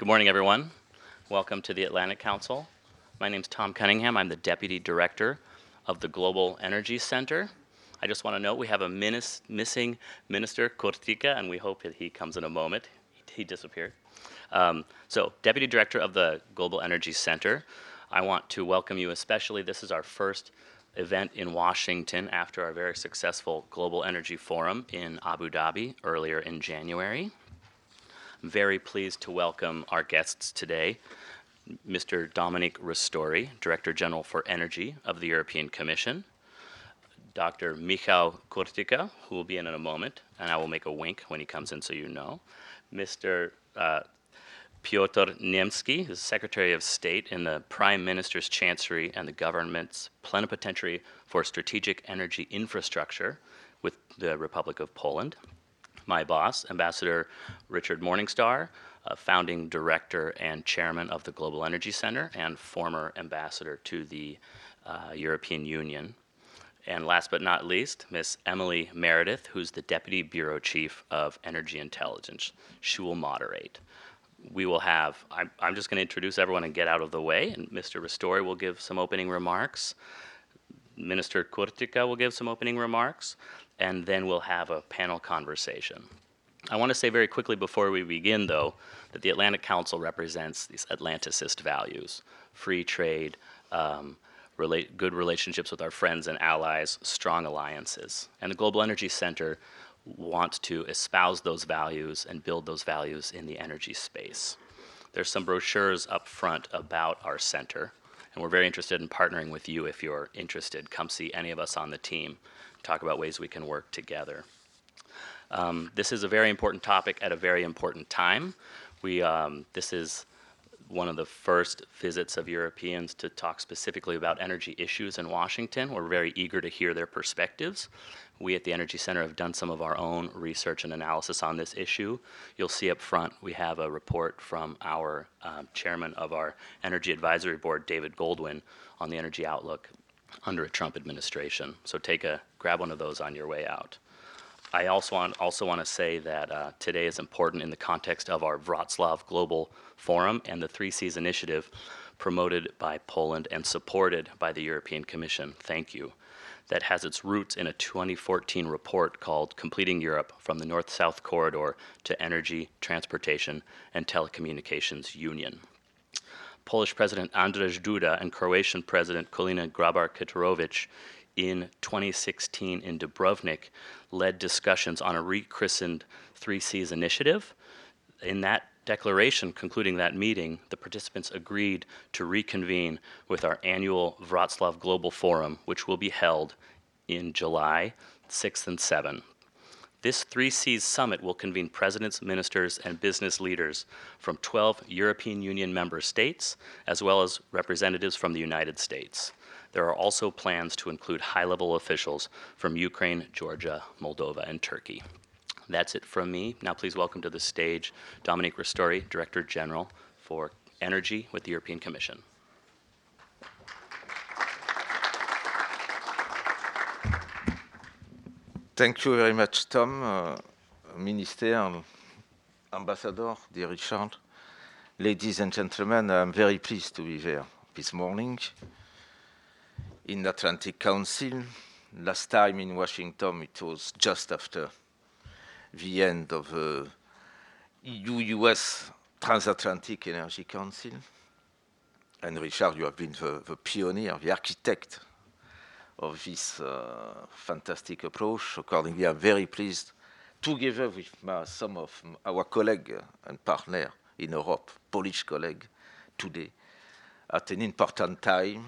Good morning, everyone. Welcome to the Atlantic Council. My name is Tom Cunningham. I'm the Deputy Director of the Global Energy Center. I just want to note we have a minis- missing Minister Kurtyka, and we hope that he comes in a moment. He, he disappeared. Um, so, Deputy Director of the Global Energy Center, I want to welcome you especially. This is our first event in Washington after our very successful Global Energy Forum in Abu Dhabi earlier in January. I'm very pleased to welcome our guests today. Mr. Dominique Ristori, Director General for Energy of the European Commission, Dr. Michał Kurtyka, who will be in in a moment, and I will make a wink when he comes in so you know, Mr. Uh, Piotr Naimski, who's Secretary of State in the Prime Minister's Chancery and the government's plenipotentiary for strategic energy infrastructure with the Republic of Poland. My boss, Ambassador Richard Morningstar, founding director and chairman of the Global Energy Center and former ambassador to the uh, European Union. And last but not least, Miss Emily Meredith, who's the Deputy Bureau Chief of Energy Intelligence. She will moderate we will have, I'm, I'm just going to introduce everyone and get out of the way, and Mr. Ristori will give some opening remarks. Minister Kurtyka will give some opening remarks, and then we'll have a panel conversation. I want to say very quickly before we begin, though, that the Atlantic Council represents these Atlanticist values free trade, um, good relationships with our friends and allies, strong alliances. And the Global Energy Center want to espouse those values and build those values in the energy space. There's some brochures up front about our center, and we're very interested in partnering with you if you're interested. Come see any of us on the team, talk about ways we can work together. Um, this is a very important topic at a very important time. We, um, this is one of the first visits of Europeans to talk specifically about energy issues in Washington. We're very eager to hear their perspectives. We at the Energy Center have done some of our own research and analysis on this issue. You'll see up front we have a report from our um, chairman of our Energy Advisory Board, David Goldwyn, on the energy outlook under a Trump administration. So take a grab one of those on your way out. I also want, also want to say that uh, today is important in the context of our Wroclaw Global Forum and the Three Seas Initiative promoted by Poland and supported by the European Commission. Thank you that has its roots in a 2014 report called Completing Europe from the North South Corridor to Energy, Transportation, and Telecommunications Union. Polish President Andrzej Duda and Croatian President Kolinda Grabar Kitarovic in 2016 in Dubrovnik led discussions on a rechristened Three Seas initiative. In that declaration concluding that meeting, the participants agreed to reconvene with our annual Wroclaw Global Forum, which will be held in July 6th and 7th. This Three Seas summit will convene presidents, ministers, and business leaders from 12 European Union member states, as well as representatives from the United States. There are also plans to include high level officials from Ukraine, Georgia, Moldova, and Turkey. That's it from me. Now, please welcome to the stage Dominique Ristori, Director General for Energy with the European Commission. Thank you very much, Tom, uh, Minister, Ambassador, dear Richard. Ladies and gentlemen, I'm very pleased to be here this morning in the Atlantic Council. Last time in Washington, it was just after the end of the EU-US Transatlantic Energy Council. And Richard, you have been the, the pioneer, the architect of this uh, fantastic approach. Accordingly, I'm very pleased, together with my, some of our colleagues and partners in Europe, Polish colleagues, today, at an important time,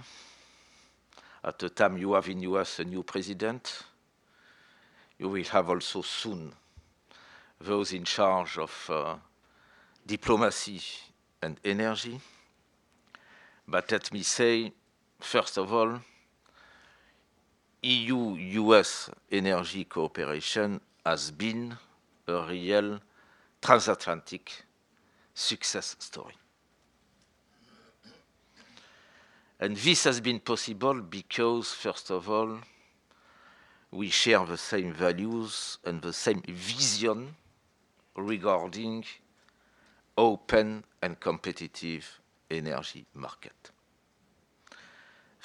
at the time you have in US a new president, you will have also soon those in charge of uh, diplomacy and energy. But let me say, first of all, EU-US energy cooperation has been a real transatlantic success story. And this has been possible because, first of all, we share the same values and the same vision regarding open and competitive energy market.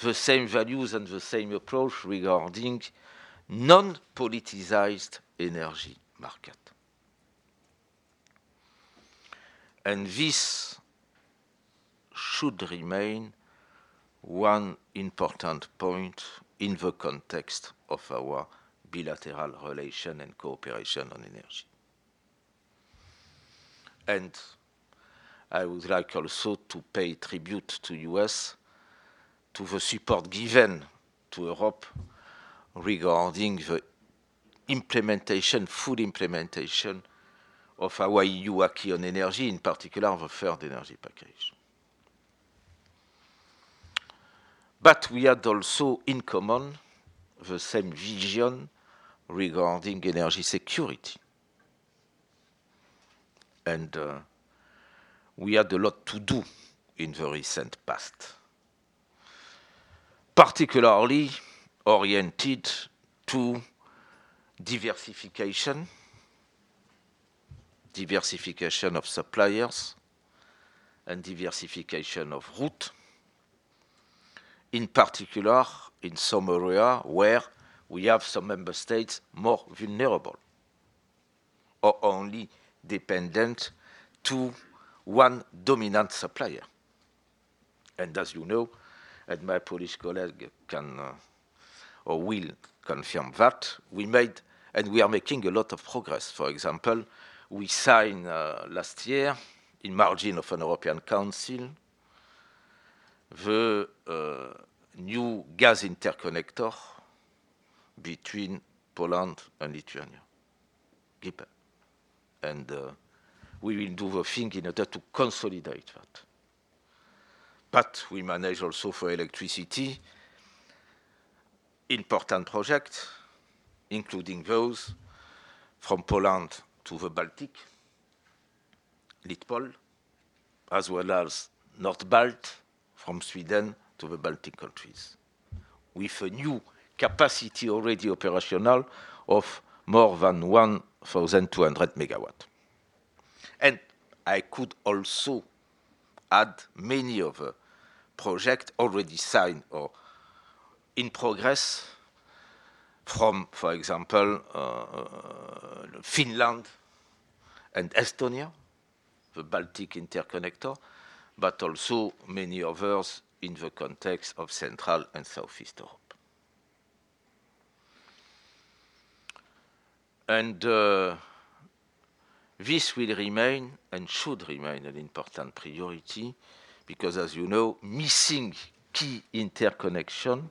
The same values and the same approach regarding non-politicized energy market. And this should remain one important point in the context of our bilateral relation and cooperation on energy. And I would like also to pay tribute to US to the support given to Europe regarding the implementation, full implementation of our EU acquis on energy, in particular the third energy package. But we had also in common the same vision regarding energy security. And uh, we had a lot to do in the recent past, particularly oriented to diversification, diversification of suppliers, and diversification of route, in particular in some area where we have some member states more vulnerable or only dependent to one dominant supplier. And as you know, and my Polish colleague can uh, or will confirm that, we made and we are making a lot of progress. For example, we signed uh, last year, in margin of an European Council, the uh, new gas interconnector between Poland and Lithuania. And uh, we will do the thing in order to consolidate that. But we manage also for electricity important projects, including those from Poland to the Baltic, Litpol, as well as Nordbalt from Sweden to the Baltic countries, with a new capacity already operational of more than 1,200 megawatt. And I could also add many other projects already signed or in progress from, for example, uh, Finland and Estonia, the Baltic interconnector, but also many others in the context of Central and Southeast Europe. And uh, this will remain and should remain an important priority because, as you know, missing key interconnection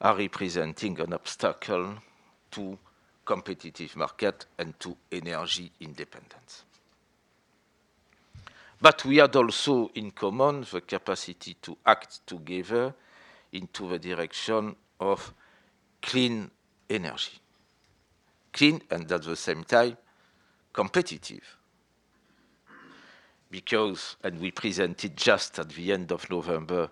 are representing an obstacle to competitive market and to energy independence. But we had also in common the capacity to act together into the direction of clean energy. Clean and at the same time competitive. Because, and we presented just at the end of November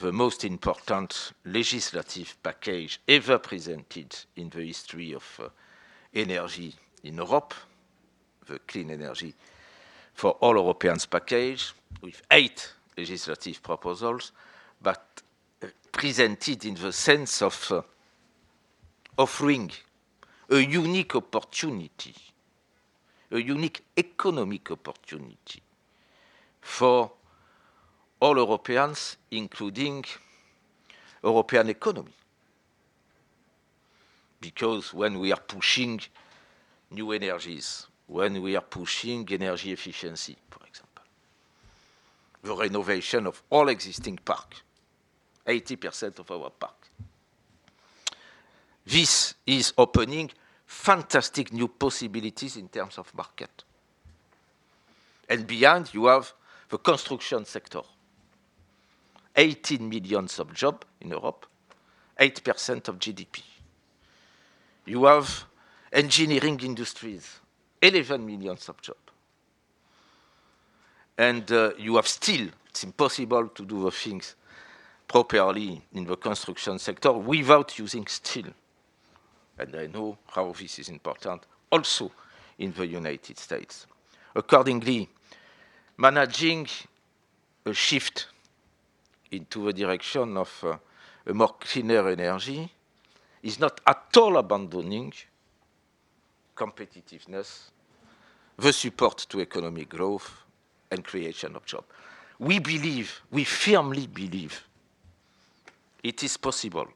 the most important legislative package ever presented in the history of uh, energy in Europe, the Clean Energy for All Europeans package, with eight legislative proposals, but uh, presented in the sense of uh, offering a unique opportunity, a unique economic opportunity for all Europeans, including European economy. Because when we are pushing new energies, when we are pushing energy efficiency, for example, the renovation of all existing park, 80% of our park. This is opening fantastic new possibilities in terms of market. And beyond, you have the construction sector. 18 million jobs in Europe, 8% of GDP. You have engineering industries, 11 millions of jobs. And uh, you have still, it's impossible to do the things properly in the construction sector without using steel. And I know how this is important also in the United States. Accordingly, managing a shift into the direction of uh, a more cleaner energy is not at all abandoning competitiveness, the support to economic growth and creation of jobs. We believe, we firmly believe, it is possible,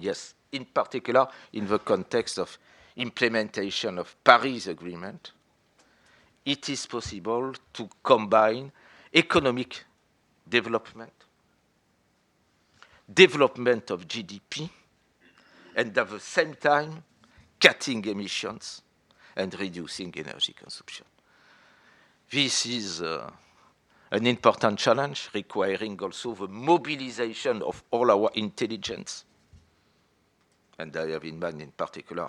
yes, in particular in the context of implementation of Paris Agreement, it is possible to combine economic development, development of GDP, and at the same time cutting emissions and reducing energy consumption. This is uh, an important challenge requiring also the mobilization of all our intelligence. And I have in mind in particular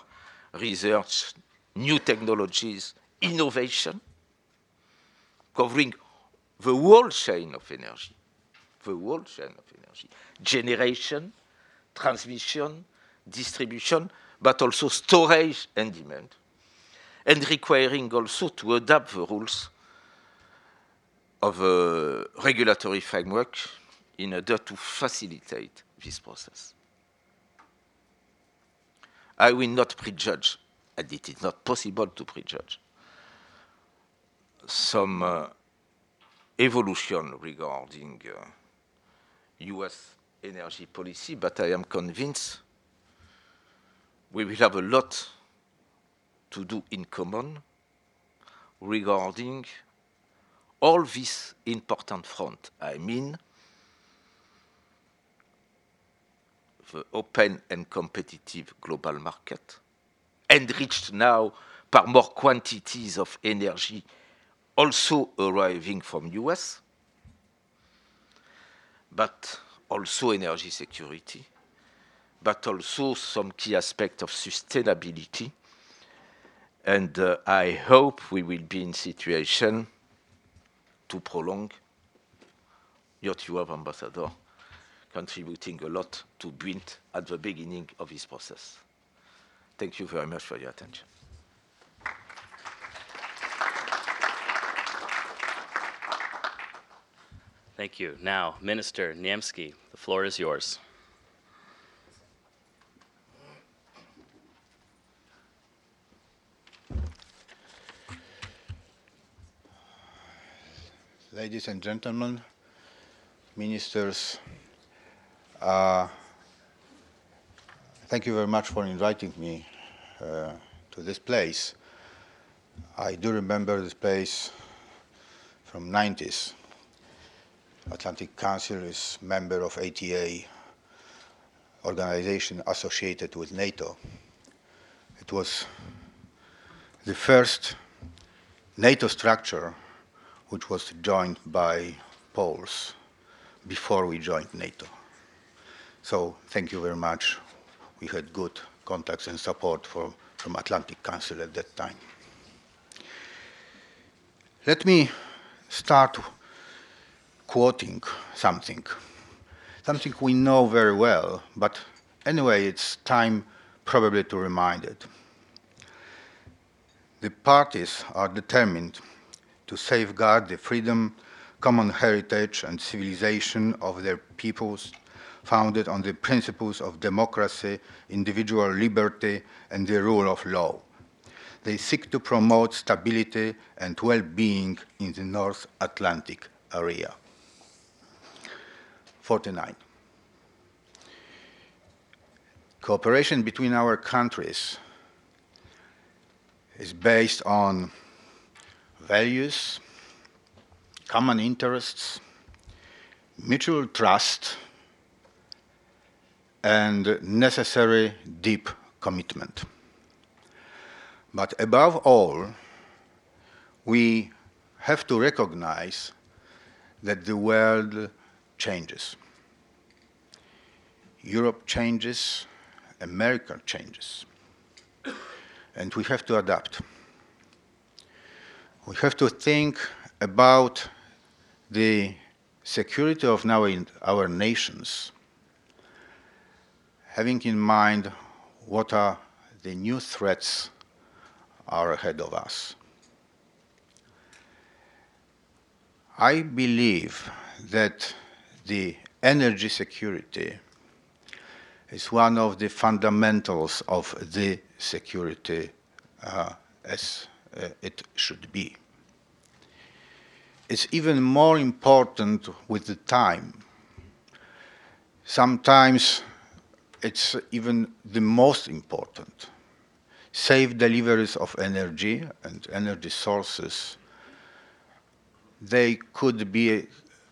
research, new technologies, innovation, covering the whole chain of energy, the whole chain of energy, generation, transmission, distribution, but also storage and demand, and requiring also to adapt the rules of a regulatory framework in order to facilitate this process. I will not prejudge, and it is not possible to prejudge, some uh, evolution regarding uh, US energy policy, but I am convinced we will have a lot to do in common regarding all these important front. I mean, the open and competitive global market, enriched now by more quantities of energy also arriving from the US, but also energy security, but also some key aspect of sustainability. And uh, I hope we will be in a situation to prolong your of ambassador, contributing a lot to build at the beginning of this process. Thank you very much for your attention. Thank you. Now, Minister Naimski, the floor is yours. Ladies and gentlemen, ministers, uh, thank you very much for inviting me uh, to this place. I do remember this place from 90s. Atlantic Council is member of ATA, organization associated with NATO. It was the first NATO structure which was joined by Poles before we joined NATO. So thank you very much. We had good contacts and support from, from Atlantic Council at that time. Let me start quoting something, something we know very well, but anyway, it's time probably to remind it. The parties are determined to safeguard the freedom, common heritage, and civilization of their peoples, founded on the principles of democracy, individual liberty, and the rule of law. They seek to promote stability and well being in the North Atlantic area. 49. Cooperation between our countries is based on values, common interests, mutual trust, and necessary deep commitment. But above all, we have to recognize that the world changes. Europe changes, America changes, and we have to adapt we have to think about the security of now in our nations, having in mind what are the new threats are ahead of us. I believe that the energy security is one of the fundamentals of the security uh, as Uh, it should be. It's even more important with the time. Sometimes it's even the most important. Safe deliveries of energy and energy sources, they could be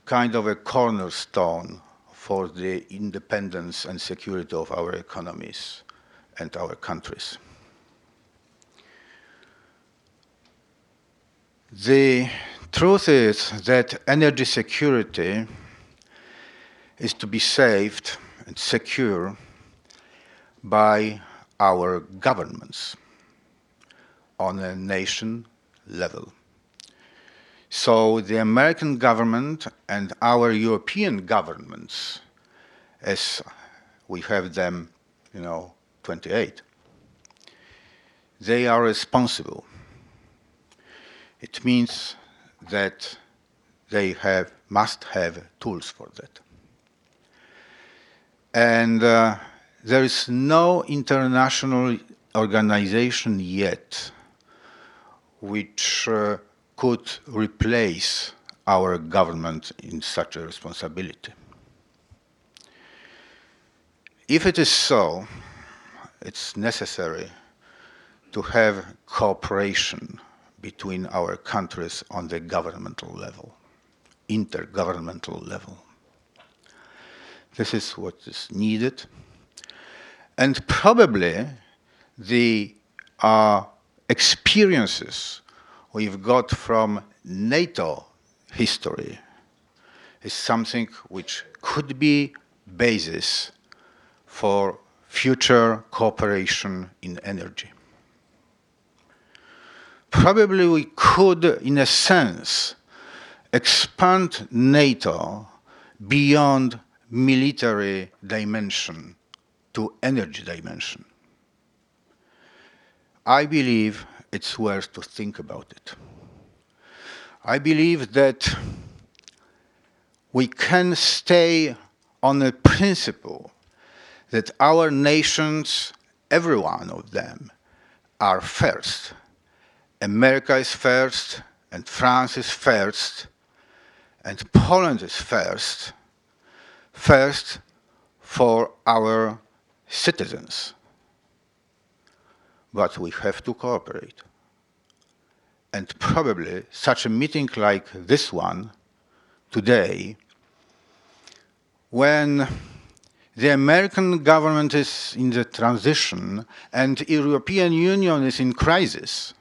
kind of a cornerstone for the independence and security of our economies and our countries. The truth is that energy security is to be saved and secure by our governments on a nation level. So the American government and our European governments, as we have them, you know, 28, they are responsible it means that they have, must have tools for that. And uh, there is no international organization yet which uh, could replace our government in such a responsibility. If it is so, it's necessary to have cooperation between our countries on the governmental level, intergovernmental level. This is what is needed. And probably the uh, experiences we've got from NATO history is something which could be basis for future cooperation in energy probably we could, in a sense, expand NATO beyond military dimension to energy dimension. I believe it's worth to think about it. I believe that we can stay on the principle that our nations, every one of them, are first America is first, and France is first, and Poland is first, first for our citizens. But we have to cooperate. And probably such a meeting like this one today, when the American government is in the transition and the European Union is in crisis,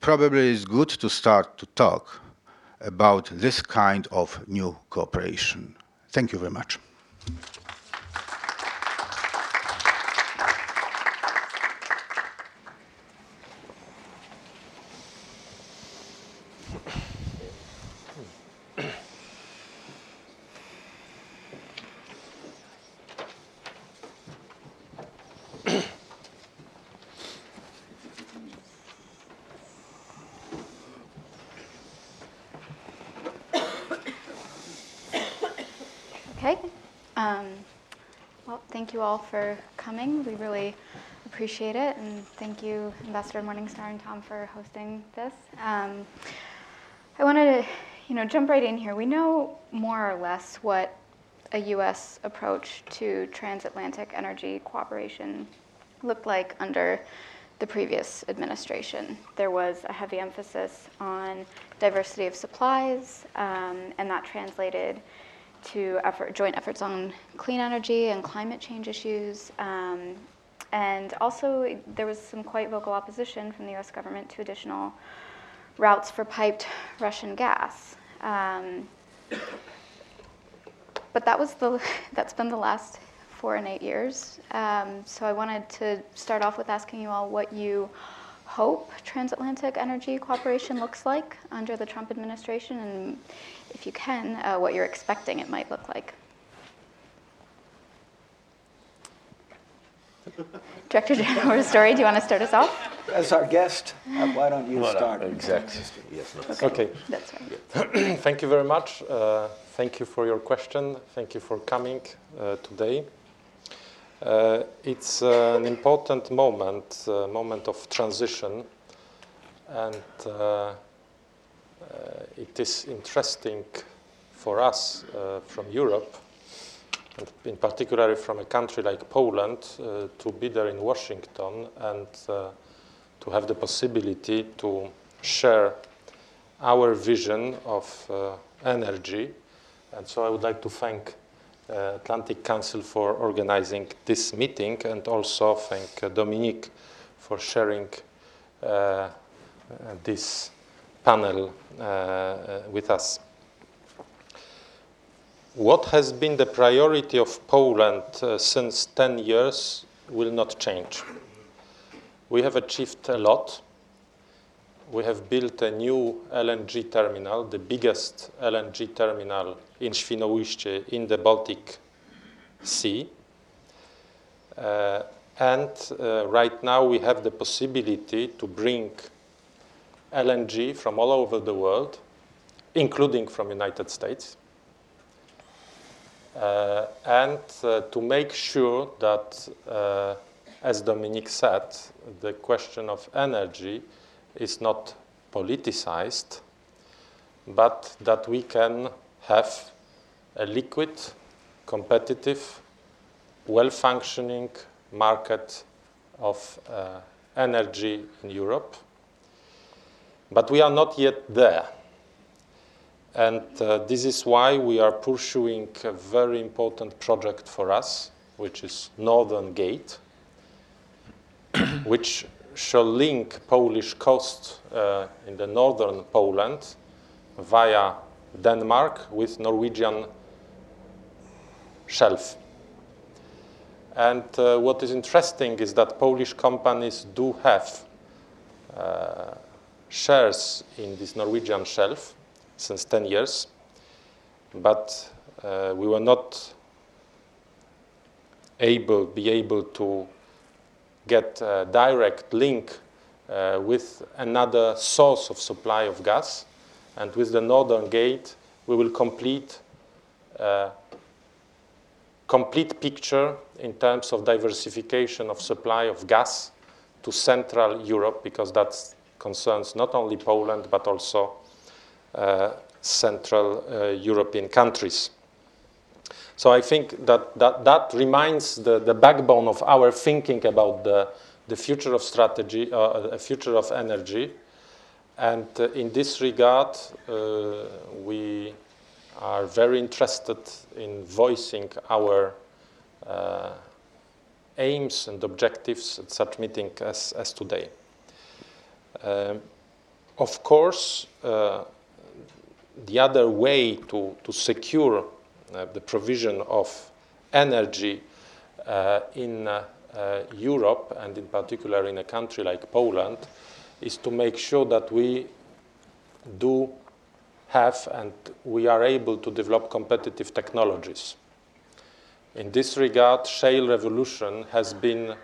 probably it's good to start to talk about this kind of new cooperation. Thank you very much. Thank you all for coming. We really appreciate it. And thank you, Ambassador Morningstar and Tom, for hosting this. Um, I wanted to you know, jump right in here. We know more or less what a U.S. approach to transatlantic energy cooperation looked like under the previous administration. There was a heavy emphasis on diversity of supplies, um, and that translated to effort, joint efforts on clean energy and climate change issues. Um, and also, there was some quite vocal opposition from the US government to additional routes for piped Russian gas. Um, but that was the, that's been the last four and eight years. Um, so I wanted to start off with asking you all what you hope transatlantic energy cooperation looks like under the Trump administration, and if you can, uh, what you're expecting it might look like. Director General Ristori, do you want to start us off? As our guest, uh, why don't you start? Exactly. Yes, no. Okay, That's right. thank you very much. Uh, thank you for your question. Thank you for coming uh, today. Uh, it's uh, an important moment, uh, moment of transition, and uh, uh, it is interesting for us uh, from Europe, and in particular from a country like Poland, to be there in Washington and to have the possibility to share our vision of energy. And so I would like to thank Atlantic Council for organizing this meeting and also thank uh, Dominique for sharing uh, uh, this panel uh, uh, with us. What has been the priority of Poland uh, since 10 years will not change. We have achieved a lot we have built a new LNG terminal, the biggest LNG terminal in Świnoujście in the Baltic Sea. Uh, and uh, right now we have the possibility to bring LNG from all over the world, including from United States, uh, and uh, to make sure that, uh, as Dominique said, the question of energy is not politicized, but that we can have a liquid, competitive, well functioning market of uh, energy in Europe. But we are not yet there. And uh, this is why we are pursuing a very important project for us, which is Northern Gate, which shall link Polish coast uh, in the northern Poland via Denmark with Norwegian shelf. And uh, what is interesting is that Polish companies do have uh, shares in this Norwegian shelf since 10 years, but uh, we were not able, be able to get a direct link uh, with another source of supply of gas. And with the Northern Gate, we will complete uh, complete picture in terms of diversification of supply of gas to Central Europe, because that concerns not only Poland, but also uh, Central uh, European countries. So I think that that, that remains the, the backbone of our thinking about the, the future of strategy, uh, a future of energy. And uh, in this regard, uh, we are very interested in voicing our uh, aims and objectives at such meeting as, as today. Um, of course, uh, the other way to, to secure uh, the provision of energy uh, in uh, Europe, and in particular in a country like Poland, is to make sure that we do have and we are able to develop competitive technologies. In this regard, shale revolution has been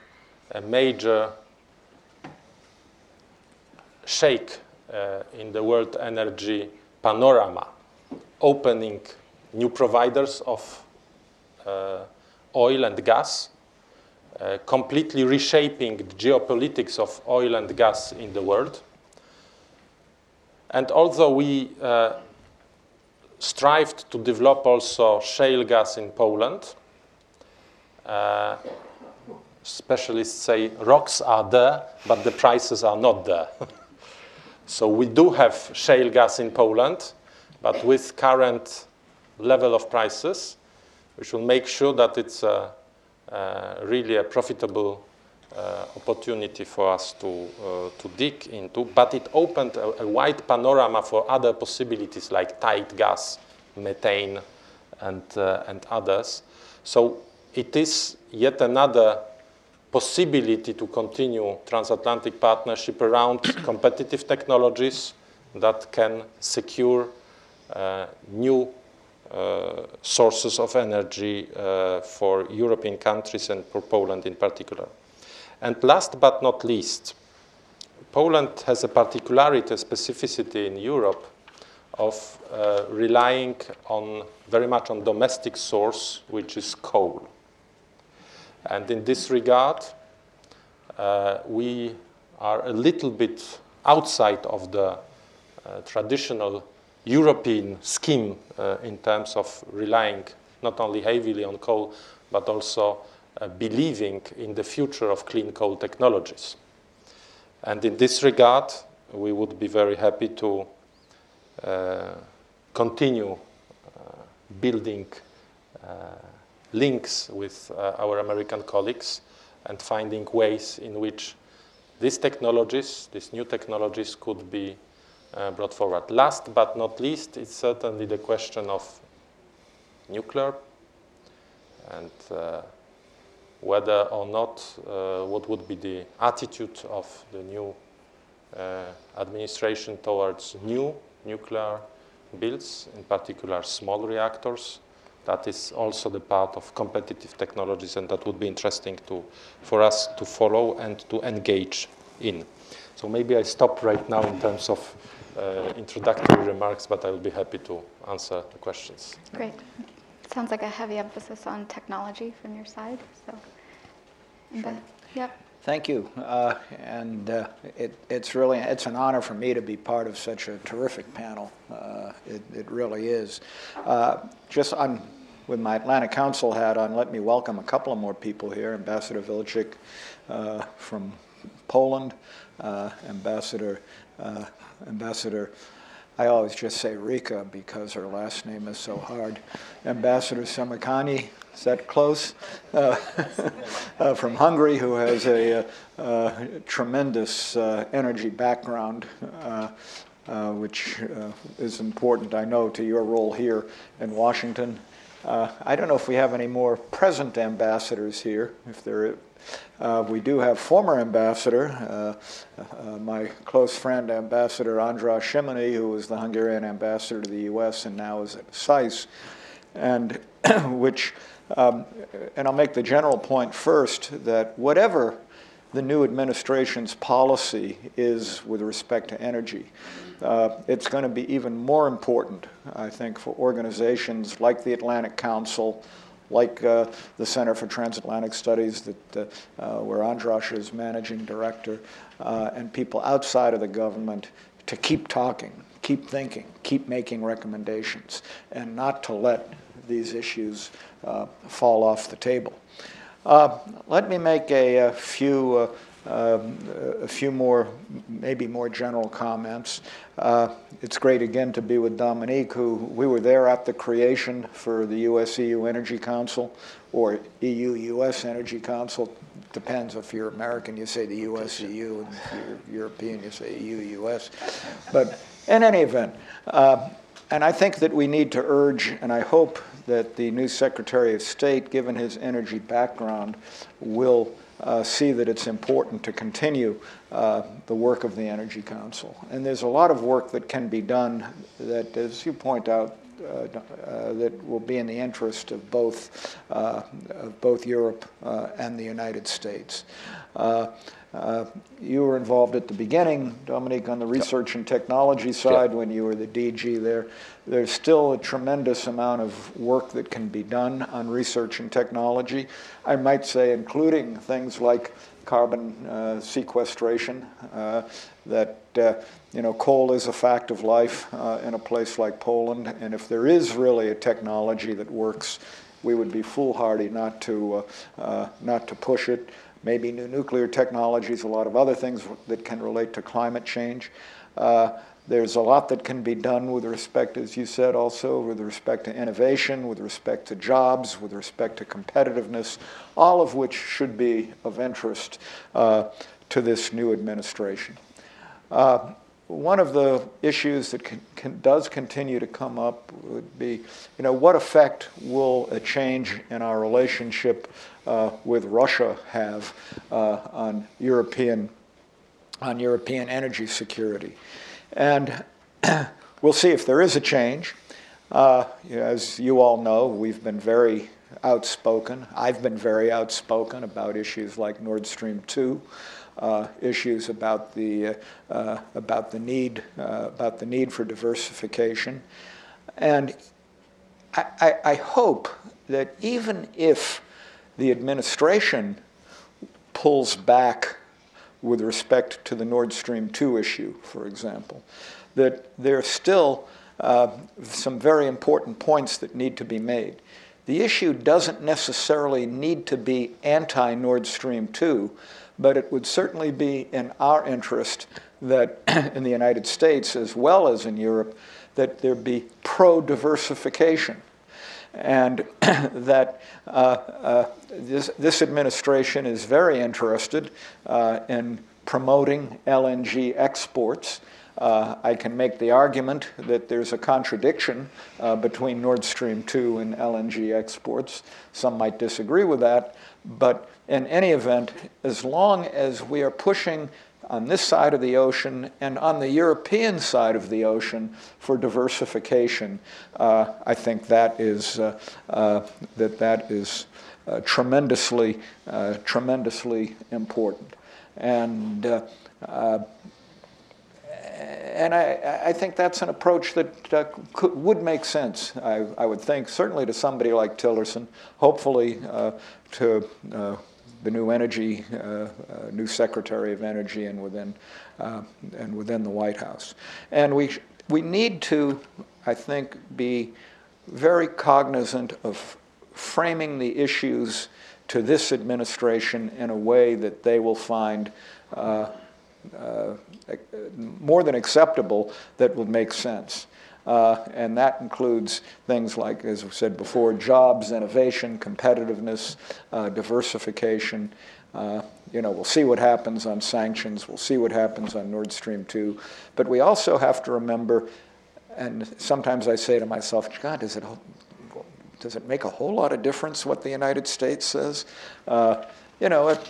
a major shake uh, in the world energy panorama, opening new providers of uh, oil and gas, uh, completely reshaping the geopolitics of oil and gas in the world. And although we uh, strived to develop also shale gas in Poland, uh, specialists say rocks are there, but the prices are not there. so we do have shale gas in Poland, but with current level of prices, we should make sure that it's a, uh, really a profitable uh, opportunity for us to, uh, to dig into. But it opened a, a, wide panorama for other possibilities like tight gas, methane, and, uh, and others. So it is yet another possibility to continue transatlantic partnership around competitive technologies that can secure uh, new sources of energy uh, for European countries and for Poland in particular. And last but not least, Poland has a particularity, a specificity in Europe of uh, relying on very much on domestic source, which is coal. And in this regard, uh, we are a little bit outside of the uh, traditional European scheme uh, in terms of relying not only heavily on coal, but also uh, believing in the future of clean coal technologies. And in this regard, we would be very happy to uh, continue building links with our American colleagues and finding ways in which these technologies, these new technologies, could be brought forward. Last but not least, it's certainly the question of nuclear and uh, whether or not uh, what would be the attitude of the new administration towards new nuclear builds, in particular small reactors. That is also the part of competitive technologies, and that would be interesting to, for us to follow and to engage in. So maybe I stop right now in terms of uh, introductory remarks, but I will be happy to answer the questions. Great. Sounds like a heavy emphasis on technology from your side. So, sure. yep. Thank you. Uh, and uh, it, it's really it's an honor for me to be part of such a terrific panel. Uh, it, it, really is. Uh, just on, with my Atlantic Council hat on, let me welcome a couple of more people here. Ambassador Wilczek uh, from Poland, uh, Ambassador Ambassador I always just say Rika because her last name is so hard. Ambassador Semikhanyi, is that close? Uh, uh, from Hungary, who has a, a tremendous uh, energy background, uh, uh, which uh, is important, I know, to your role here in Washington. I don't know if we have any more present ambassadors here, if there uh, we do have former ambassador, uh, uh, my close friend, Ambassador Andras Simonyi, who was the Hungarian ambassador to the U.S. and now is at SAIS, and which, um, and I'll make the general point first that whatever the new administration's policy is with respect to energy, uh, it's going to be even more important, I think, for organizations like the Atlantic Council, like uh, the Center for Transatlantic Studies, that, uh, uh, where Andras is managing director, uh, and people outside of the government to keep talking, keep thinking, keep making recommendations, and not to let these issues uh, fall off the table. Let me make a, a few um, a few more, maybe more general comments. Uh, it's great again to be with Dominique, who we were there at the creation for the US EU Energy Council or EU US Energy Council. Depends if you're American, you say the US EU, and if you're European, you say EU US. But in any event, uh, and I think that we need to urge, and I hope that the new Secretary of State, given his energy background, will see that it's important to continue uh, the work of the Energy Council. And there's a lot of work that can be done that, as you point out, uh, uh that will be in the interest of both, uh, of both Europe uh, and the United States. Uh, you were involved at the beginning, Dominique, on the research and technology side when you were the DG there. There's still a tremendous amount of work that can be done on research and technology. I might say, including things like carbon uh, sequestration, uh, that uh, you know coal is a fact of life uh, in a place like Poland, and if there is really a technology that works, we would be foolhardy not to not to push it maybe new nuclear technologies, a lot of other things that can relate to climate change. There's a lot that can be done with respect, as you said, also with respect to innovation, with respect to jobs, with respect to competitiveness, all of which should be of interest uh, to this new administration. Uh, one of the issues that can, can, does continue to come up would be, you know, what effect will a change in our relationship uh, with Russia have uh, on European on European energy security. And we'll see if there is a change. Uh, as you all know, we've been very outspoken. I've been very outspoken about issues like Nord Stream 2. Uh, issues about the uh, uh about the need uh, about the need for diversification, and I, I, I, hope that even if the administration pulls back with respect to the Nord Stream 2 issue, for example, that there are still uh, some very important points that need to be made. The issue doesn't necessarily need to be anti Nord Stream 2, but it would certainly be in our interest that in the United States as well as in Europe, that there be pro diversification. And that uh, uh, this, this, administration is very interested uh, in promoting LNG exports. Uh, I can make the argument that there's a contradiction uh, between Nord Stream 2 and LNG exports. Some might disagree with that, but in any event, as long as we are pushing on this side of the ocean and on the European side of the ocean for diversification, uh, I think that is uh, uh, that that is uh, tremendously tremendously important. And and I, I, think that's an approach that uh, could, would make sense, I, I, would think, certainly to somebody like Tillerson, hopefully uh, to uh, the new energy, uh, uh, new Secretary of Energy, and within, uh, and within the White House. And we, we need to, I think, be very cognizant of framing the issues to this administration in a way that they will find uh, uh, more than acceptable that will make sense. Uh, and that includes things like, as we said before, jobs, innovation, competitiveness, uh, diversification. Uh, you know, we'll see what happens on sanctions. We'll see what happens on Nord Stream 2. But we also have to remember, and sometimes I say to myself, God, does it, does it make a whole lot of difference what the United States says? Uh, you know, it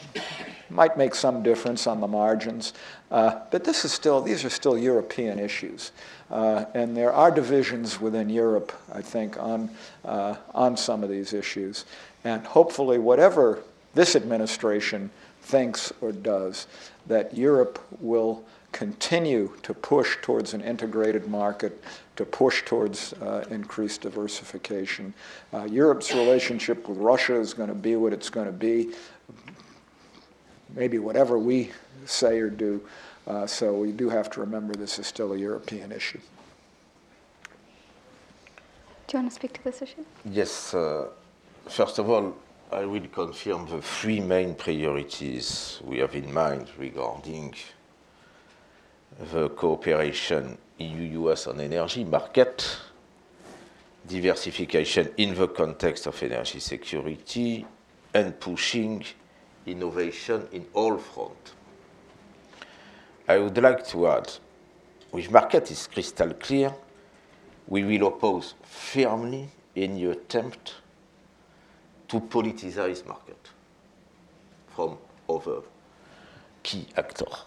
might make some difference on the margins, uh, but this is still, these are still European issues. Uh, and there are divisions within Europe, I think, on, uh, on some of these issues. And hopefully, whatever this administration thinks or does, that Europe will continue to push towards an integrated market, to push towards uh, increased diversification. Uh, Europe's relationship with Russia is going to be what it's going to be maybe whatever we say or do. Uh, so we do have to remember this is still a European issue. Do you want to speak to this issue? Yes. Uh, first of all, I will confirm the three main priorities we have in mind regarding the cooperation EU-US on energy market, diversification in the context of energy security, and pushing innovation in all fronts. I would like to add, with market is crystal clear, we will oppose firmly any attempt to politicize market from other key actors.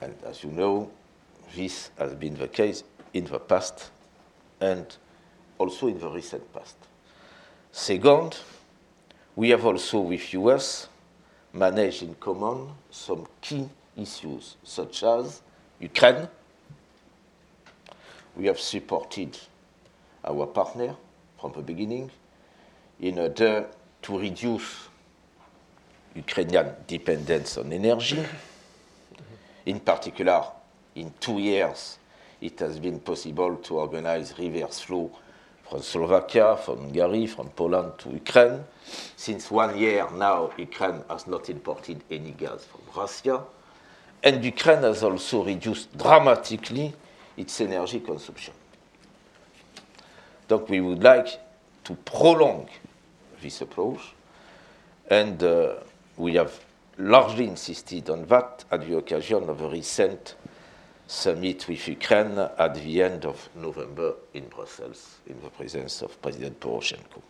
And as you know, this has been the case in the past and also in the recent past. Second, we have also with US manage in common some key issues, such as Ukraine. We have supported our partner from the beginning in order to reduce Ukrainian dependence on energy. In particular, in two years, it has been possible to organize reverse flow from Slovakia, from Hungary, from Poland to Ukraine. Since one year now, Ukraine has not imported any gas from Russia. And Ukraine has also reduced dramatically its energy consumption. Donc we would like to prolong this approach, and uh, we have largely insisted on that at the occasion of a recent summit with Ukraine at the end of November in Brussels in the presence of President Poroshenko.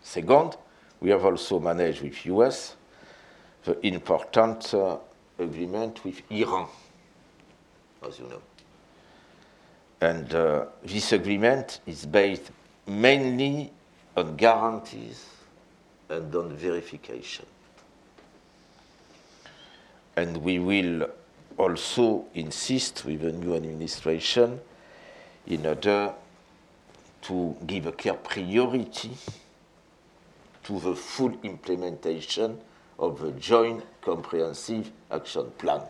Second, we have also managed with US the important uh, agreement with Iran, as you know. And uh, this agreement is based mainly on guarantees and on verification. And we will also insist with the new administration in order to give a clear priority to the full implementation of the joint comprehensive action plan.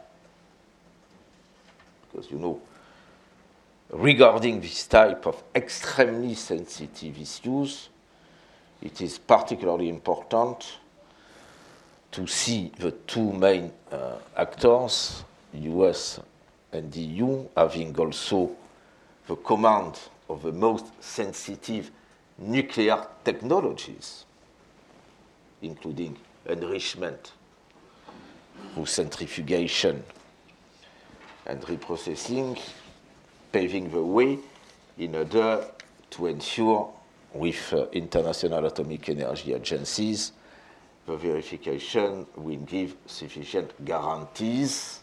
Because you know, regarding this type of extremely sensitive issues, it is particularly important to see the two main uh, actors, US and the EU, having also the command of the most sensitive nuclear technologies, including enrichment through centrifugation and reprocessing, paving the way in order to ensure with uh, international atomic energy agencies the verification will give sufficient guarantees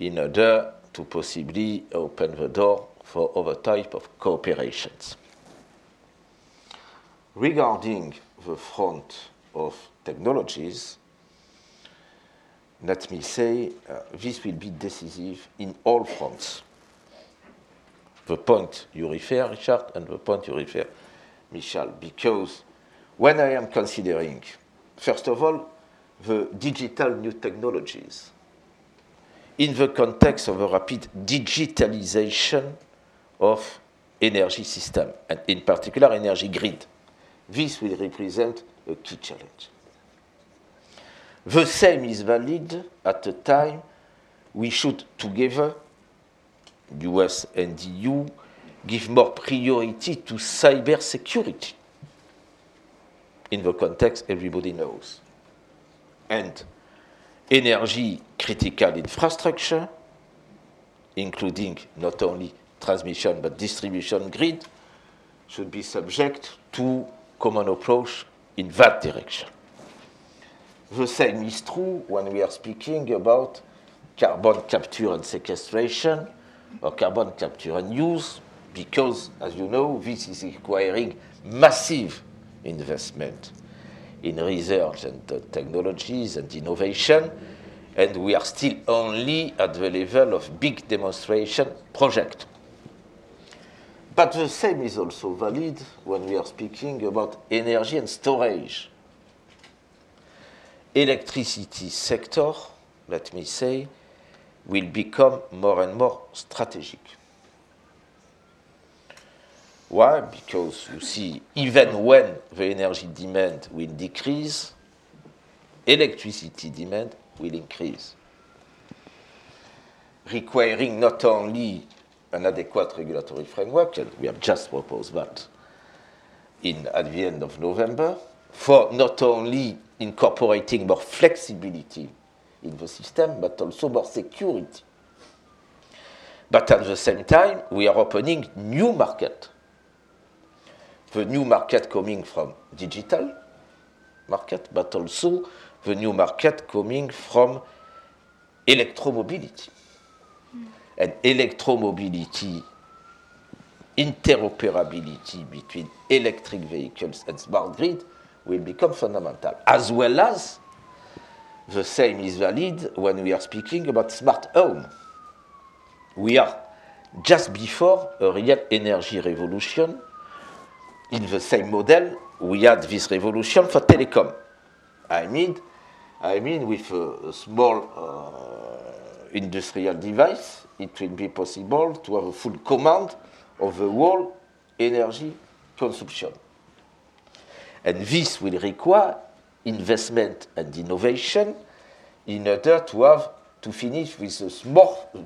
in order to possibly open the door for other type of cooperations. Regarding the front of technologies, let me say uh, this will be decisive in all fronts. The point you refer, Richard, and the point you refer, Michel, because when I am considering, first of all, the digital new technologies, in the context of a rapid digitalization of energy system, and in particular energy grid, this will represent a key challenge. The same is valid at a time we should together, US and EU, give more priority to cyber security in the context everybody knows. And energy critical infrastructure, including not only transmission but distribution grid, should be subject to common approach in that direction. The same is true when we are speaking about carbon capture and sequestration or carbon capture and use, because, as you know, this is requiring massive investment in research and uh, technologies and innovation, and we are still only at the level of big demonstration project. But the same is also valid when we are speaking about energy and storage. Electricity sector, let me say, will become more and more strategic. Why? Because you see, even when the energy demand will decrease, electricity demand will increase, requiring not only an adequate regulatory framework, and we have just proposed that in, at the end of November, for not only incorporating more flexibility in the system, but also more security. But at the same time, we are opening new market. The new market coming from digital market, but also the new market coming from electromobility. And electromobility, interoperability between electric vehicles and smart grid will become fundamental, as well as the same is valid when we are speaking about smart home. We are just before a real energy revolution. In the same model, we had this revolution for telecom. I mean, I mean with a, small uh, industrial device, it will be possible to have a full command of the world energy consumption. And this will require investment and innovation in order to have to finish with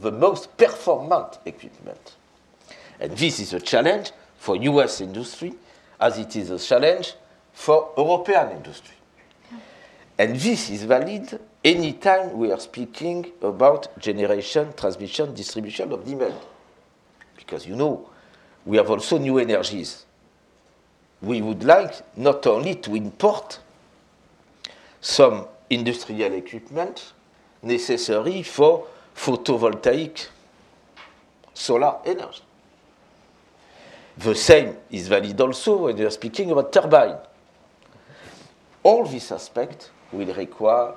the, most performant equipment. And this is a challenge for US industry as it is a challenge for European industry. And this is valid anytime we are speaking about generation, transmission, distribution of demand. Because you know, we have also new energies. We would like not only to import some industrial equipment necessary for photovoltaic solar energy. The same is valid also when you're speaking about turbine. All these aspects will require,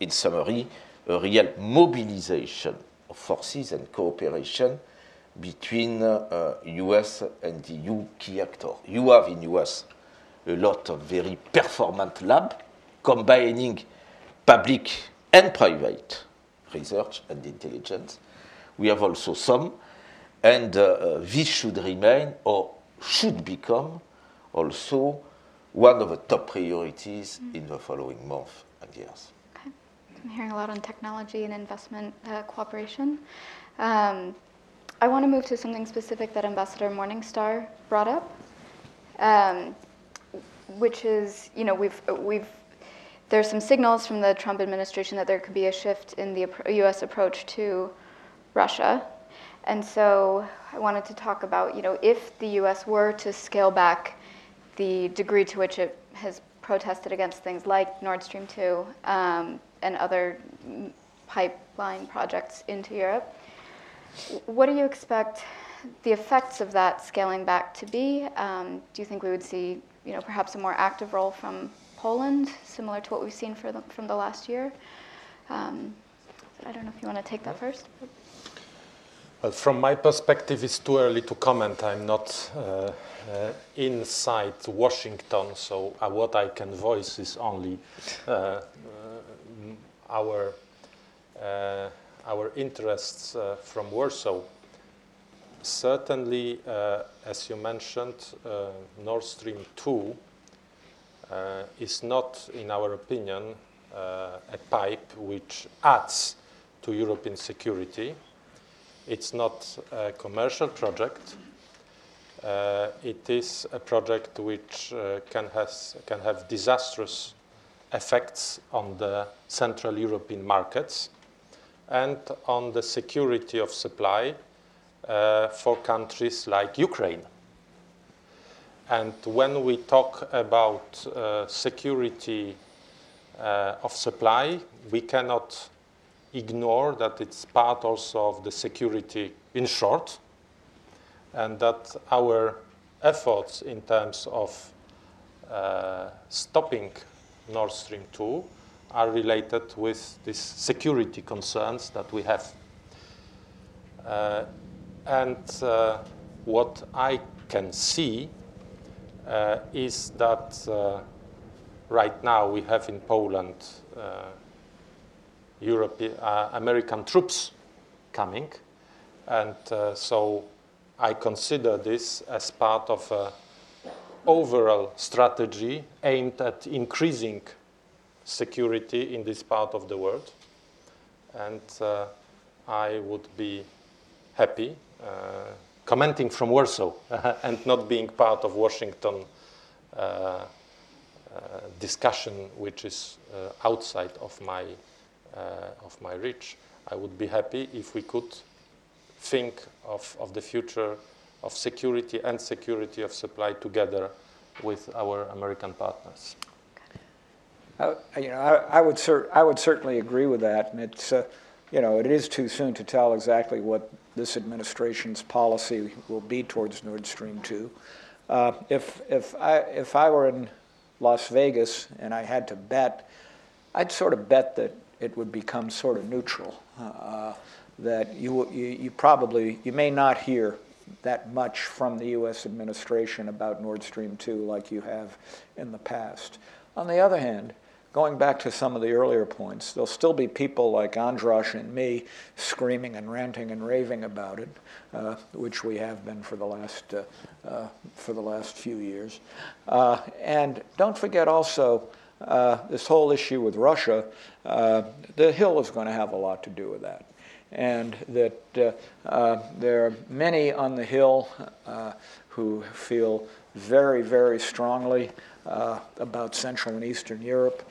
in summary, a real mobilization of forces and cooperation between uh, US and the EU key. You have in US a lot of very performant lab combining public and private research and intelligence. We have also some, and uh, uh, this should remain or should become also one of the top priorities in the following months and years. I'm hearing a lot on technology and investment uh, cooperation. Um, I want to move to something specific that Ambassador Morningstar brought up, um, which is, you know, we've we've there's some signals from the Trump administration that there could be a shift in the U.S. approach to Russia, and so I wanted to talk about, you know, if the U.S. were to scale back the degree to which it has protested against things like Nord Stream 2 um, and other pipeline projects into Europe. What do you expect the effects of that scaling back to be? Um, do you think we would see, you know, perhaps a more active role from Poland, similar to what we've seen the, from the last year? Um, I don't know if you want to take that first. Well, from my perspective, it's too early to comment. I'm not uh, uh, inside Washington, so uh, what I can voice is only uh, uh, our uh, our interests from Warsaw. Certainly, as you mentioned, Nord Stream 2 is not, in our opinion, a pipe which adds to European security it's not a commercial project. Uh, it is a project which uh, can, has, can have disastrous effects on the Central European markets and on the security of supply uh, for countries like Ukraine. And when we talk about uh, security uh, of supply, we cannot ignore that it's part also of the security in short, and that our efforts in terms of uh, stopping Nord Stream 2 are related with these security concerns that we have. Uh, and uh, what I can see uh, is that uh, right now we have in Poland uh, European, uh, American troops coming. And so I consider this as part of an overall strategy aimed at increasing security in this part of the world. And uh, I would be happy uh, commenting from Warsaw and not being part of Washington uh, uh, discussion, which is outside of my uh, of my reach, I would be happy if we could think of, of the future of security and security of supply together with our American partners. I, you know, I, I would cer- I would certainly agree with that, and it's uh, you know it is too soon to tell exactly what this administration's policy will be towards Nord Stream two. Uh, if if I if I were in Las Vegas and I had to bet, I'd sort of bet that it would become sort of neutral. Uh, that you, you, you probably, you may not hear that much from the U.S. administration about Nord Stream 2 like you have in the past. On the other hand, going back to some of the earlier points, there'll still be people like Andras and me screaming and ranting and raving about it, uh, which we have been for the last, uh, uh, for the last few years. Uh, and don't forget also, uh, this whole issue with Russia, uh, the Hill is going to have a lot to do with that. And that uh, uh there are many on the Hill uh, who feel very, very strongly uh, about Central and Eastern Europe,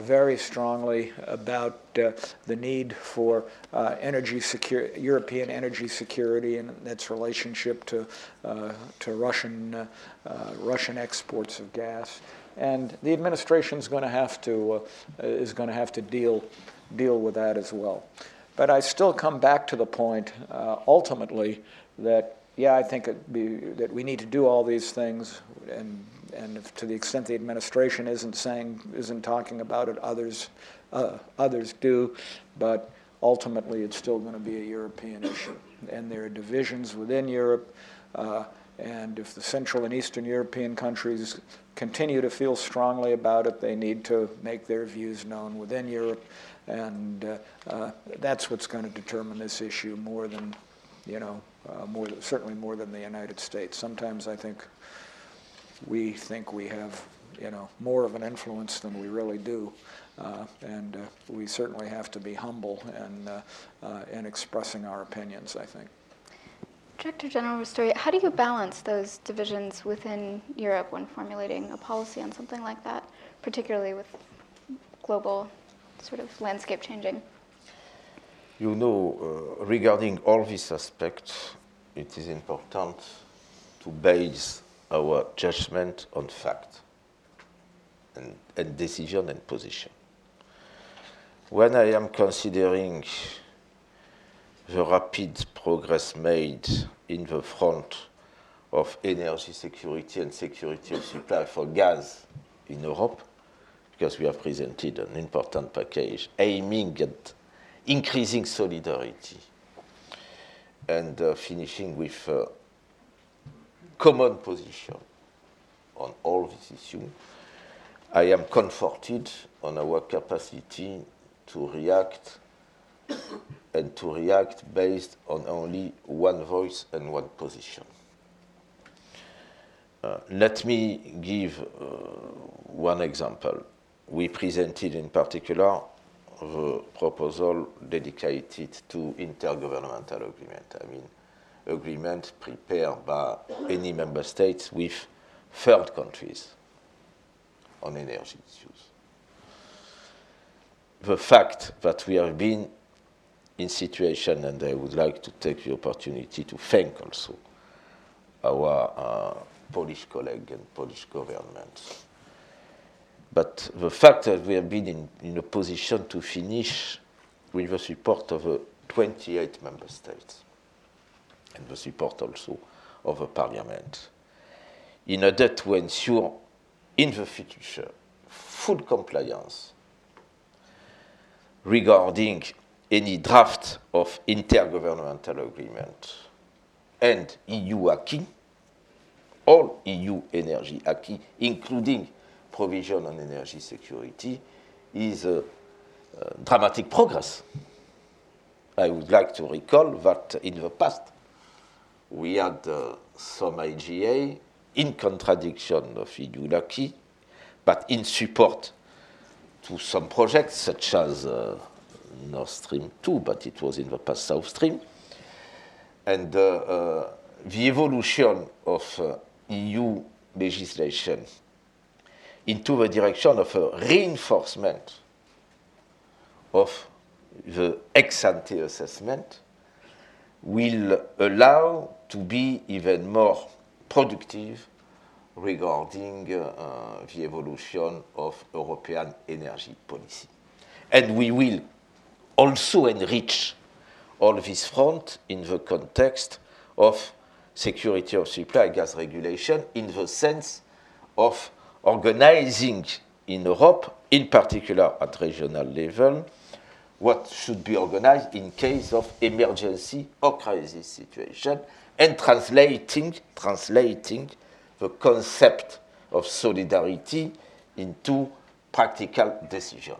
very strongly about the need for energy secure, European energy security and its relationship to, to Russian, Russian exports of gas and the administration is going to have to uh, is going to have to deal deal with that as well. But I still come back to the point uh, ultimately that, yeah, I think be, that we need to do all these things, and, and if, to the extent the administration isn't saying, isn't talking about it, others, uh, others do, but ultimately it's still going to be a European issue. And there are divisions within Europe, uh, and if the Central and Eastern European countries continue to feel strongly about it, they need to make their views known within Europe, and uh, uh, that's what's going to determine this issue more than, you know, uh, more certainly more than the United States. Sometimes I think we think we have, you know, more of an influence than we really do. Uh, and uh, we certainly have to be humble uh, uh, in expressing our opinions, I think. Director General Ristori, how do you balance those divisions within Europe when formulating a policy on something like that, particularly with global sort of landscape changing? You know, uh, regarding all these aspects, it is important to base our judgment on fact and, and decision and position. When I am considering the rapid progress made in the front of energy security and security of supply for gas in Europe, because we have presented an important package aiming at increasing solidarity and uh, finishing with a common position on all these issues. I am comforted on our capacity to react and to react based on only one voice and one position. Uh, let me give uh, one example. We presented in particular the proposal dedicated to intergovernmental agreement. I mean, agreement prepared by any member states with third countries on energy issues. The fact that we have been in situation, and I would like to take the opportunity to thank also our uh, Polish colleague and Polish government. But the fact that we have been in, in a position to finish with the support of uh, 28 member states and the support also of the parliament in order to ensure in the future full compliance regarding any draft of intergovernmental agreement and EU acquis, all EU energy acquis, including provision on energy security, is a, a dramatic progress. I would like to recall that in the past we had uh, some IGA in contradiction of EU acquis, but in support to some projects such as uh, Nord Stream 2, but it was in the past South Stream. And uh, uh, the evolution of uh, EU legislation into the direction of a reinforcement of the ex ante assessment will allow to be even more productive regarding uh, the evolution of European energy policy. And we will also enrich all this front in the context of security of supply gas regulation in the sense of organizing in Europe, in particular at regional level, what should be organized in case of emergency or crisis situation and translating, translating the concept of solidarity into practical decision.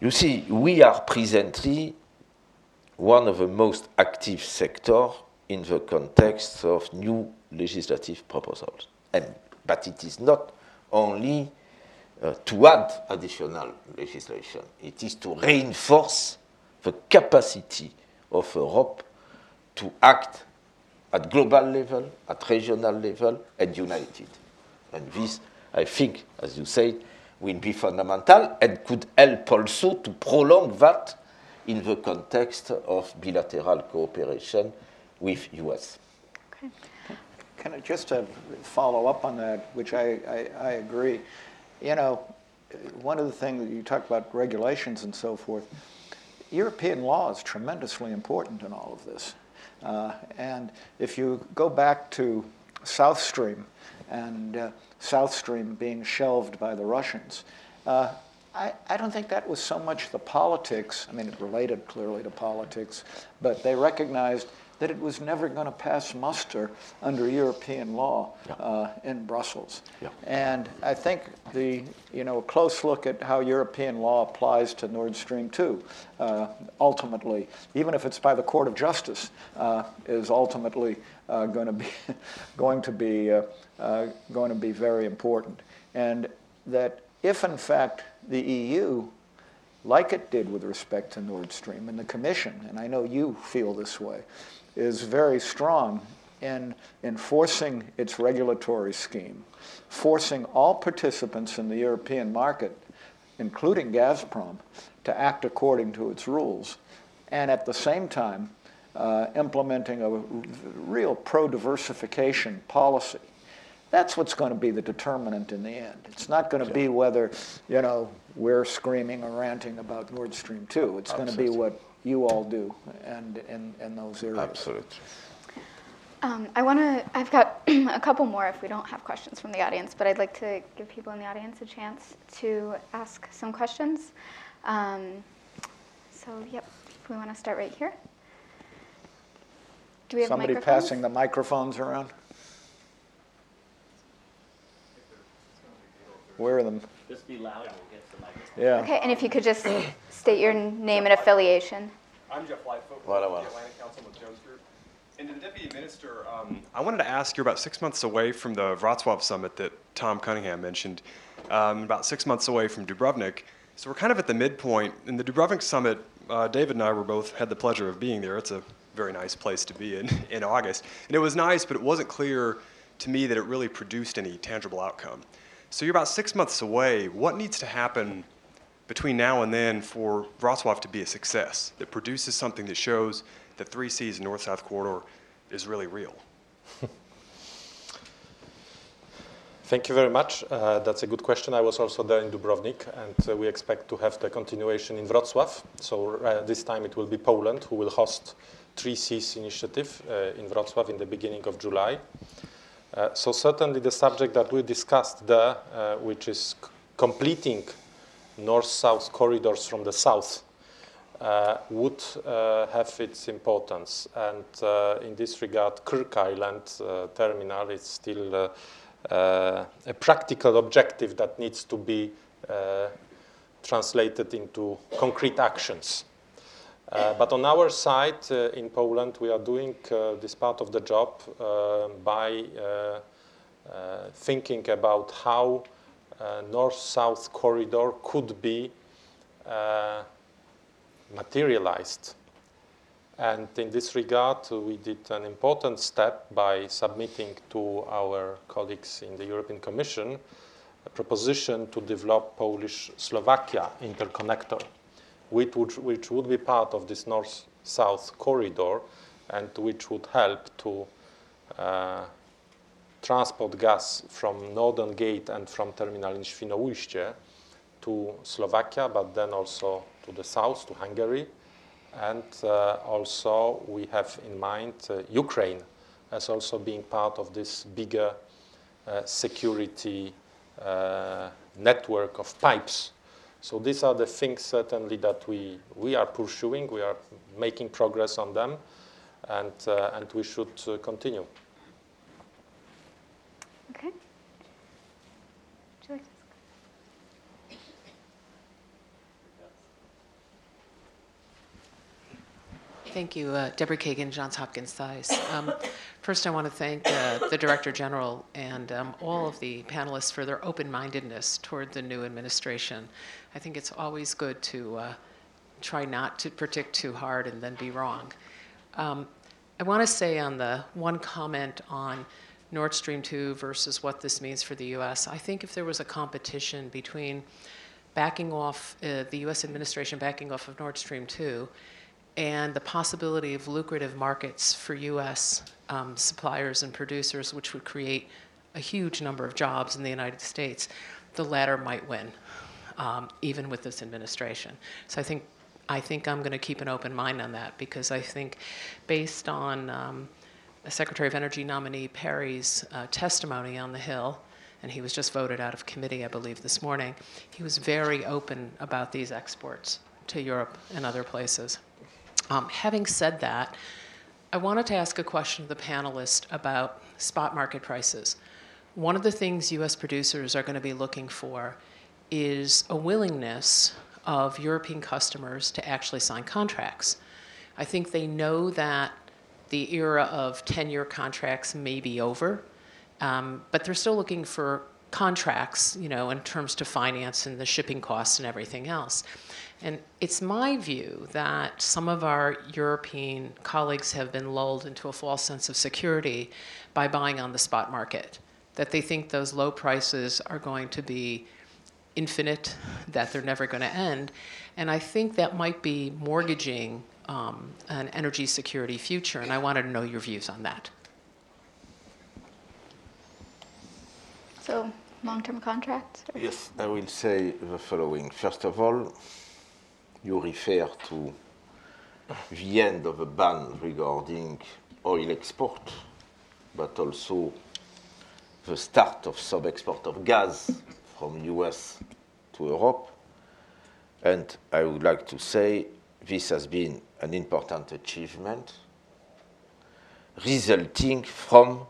You see, we are presently one of the most active sectors in the context of new legislative proposals. And, but it is not only uh, to add additional legislation, it is to reinforce the capacity of Europe to act at global level, at regional level, and united. And this, I think, as you said, will be fundamental and could help also to prolong that in the context of bilateral cooperation with US. Okay. Can I just to follow up on that, which I, I, I, agree. You know, one of the things that you talk about regulations and so forth, European law is tremendously important in all of this. Uh, and if you go back to South Stream and uh, South Stream being shelved by the Russians, uh, I, I don't think that was so much the politics. I mean, it related clearly to politics, but they recognized that it was never going to pass muster under European law uh, in Brussels. Yeah. And I think the, you know, a close look at how European law applies to Nord Stream 2, uh, ultimately, even if it's by the Court of Justice, uh, is ultimately uh, going to be going to be uh, uh, going to be very important. And that if in fact the EU like it did with respect to Nord Stream. And the Commission, and I know you feel this way, is very strong in enforcing its regulatory scheme, forcing all participants in the European market, including Gazprom, to act according to its rules, and at the same time, uh, implementing a real pro diversification policy. That's what's going to be the determinant in the end. It's not going to be whether, you know, we're screaming or ranting about Nord Stream 2. It's going to be what you all do and in, in those areas. Absolutely. Um, I want to, I've got a couple more if we don't have questions from the audience, but I'd like to give people in the audience a chance to ask some questions. Um, so, yep, we want to start right here. Do we have Somebody passing the microphones around? Where are them? Just be loud Yeah. Okay, and if you could just state your name and affiliation. I'm Jeff Lightfoot with Voilà, the voilà. Atlantic Council with Jones Group. And to the Deputy Minister, um, I wanted to ask you're about six months away from the Wrocław summit that Tom Cunningham mentioned, um, about six months away from Dubrovnik. So we're kind of at the midpoint. In the Dubrovnik summit, uh, David and I were both had the pleasure of being there. It's a very nice place to be in in August, and it was nice, but it wasn't clear to me that it really produced any tangible outcome. So you're about six months away. What needs to happen between now and then for Wrocław to be a success that produces something that shows that Three Seas North South Corridor is really real? Thank you very much. Uh, that's a good question. I was also there in Dubrovnik, and uh, we expect to have the continuation in Wrocław. So uh, this time it will be Poland who will host 3 Seas initiative uh, in Wrocław in the beginning of July. Uh, so certainly the subject that we discussed there, uh, which is c- completing north-south corridors from the south, uh, would uh, have its importance. And uh, in this regard, Krk Island uh, terminal is still uh, uh, a practical objective that needs to be translated into concrete actions. But on our side in Poland, we are doing this part of the job by thinking about how north-south corridor could be uh, materialized. And in this regard, uh, we did an important step by submitting to our colleagues in the European Commission a proposition to develop Polish-Slovakia interconnector, which would, which would be part of this north-south corridor and which would help to uh, transport gas from Northern Gate and from terminal in Świnoujście to Slovakia, but then also to the south, to Hungary. And uh, also we have in mind uh, Ukraine as also being part of this bigger uh, security uh, network of pipes. So these are the things certainly that we, we are pursuing. We are making progress on them, and, uh, and we should uh, continue. Okay. Would you like to? Thank you, uh, Deborah Kagan, Johns Hopkins SAIS. Um, first, I want to thank uh, the Director General and um, all of the panelists for their open-mindedness toward the new administration. I think it's always good to uh, try not to predict too hard and then be wrong. Um, I want to say on the one comment on Nord Stream 2 versus what this means for the U.S., I think if there was a competition between backing off, uh, the U.S. administration backing off of Nord Stream 2 and the possibility of lucrative markets for U.S. Um, suppliers and producers, which would create a huge number of jobs in the United States, the latter might win, um, even with this administration. So I think I think I'm going to keep an open mind on that because I think, based on um, Secretary of Energy nominee Perry's uh, testimony on the Hill, and he was just voted out of committee, I believe, this morning, he was very open about these exports to Europe and other places. Um, having said that, I wanted to ask a question to the panelists about spot market prices. One of the things U.S. producers are going to be looking for is a willingness of European customers to actually sign contracts. I think they know that the era of 10 year contracts may be over, um, but they're still looking for contracts, you know, in terms to finance and the shipping costs and everything else. And it's my view that some of our European colleagues have been lulled into a false sense of security by buying on the spot market, that they think those low prices are going to be infinite, that they're never going to end. And I think that might be mortgaging um, an energy security future, and I wanted to know your views on that. So, long-term contracts? or- Yes, I will say the following. First of all, you refer to the end of a ban regarding oil export, but also the start of some export of gas from US to Europe. And I would like to say this has been an important achievement resulting from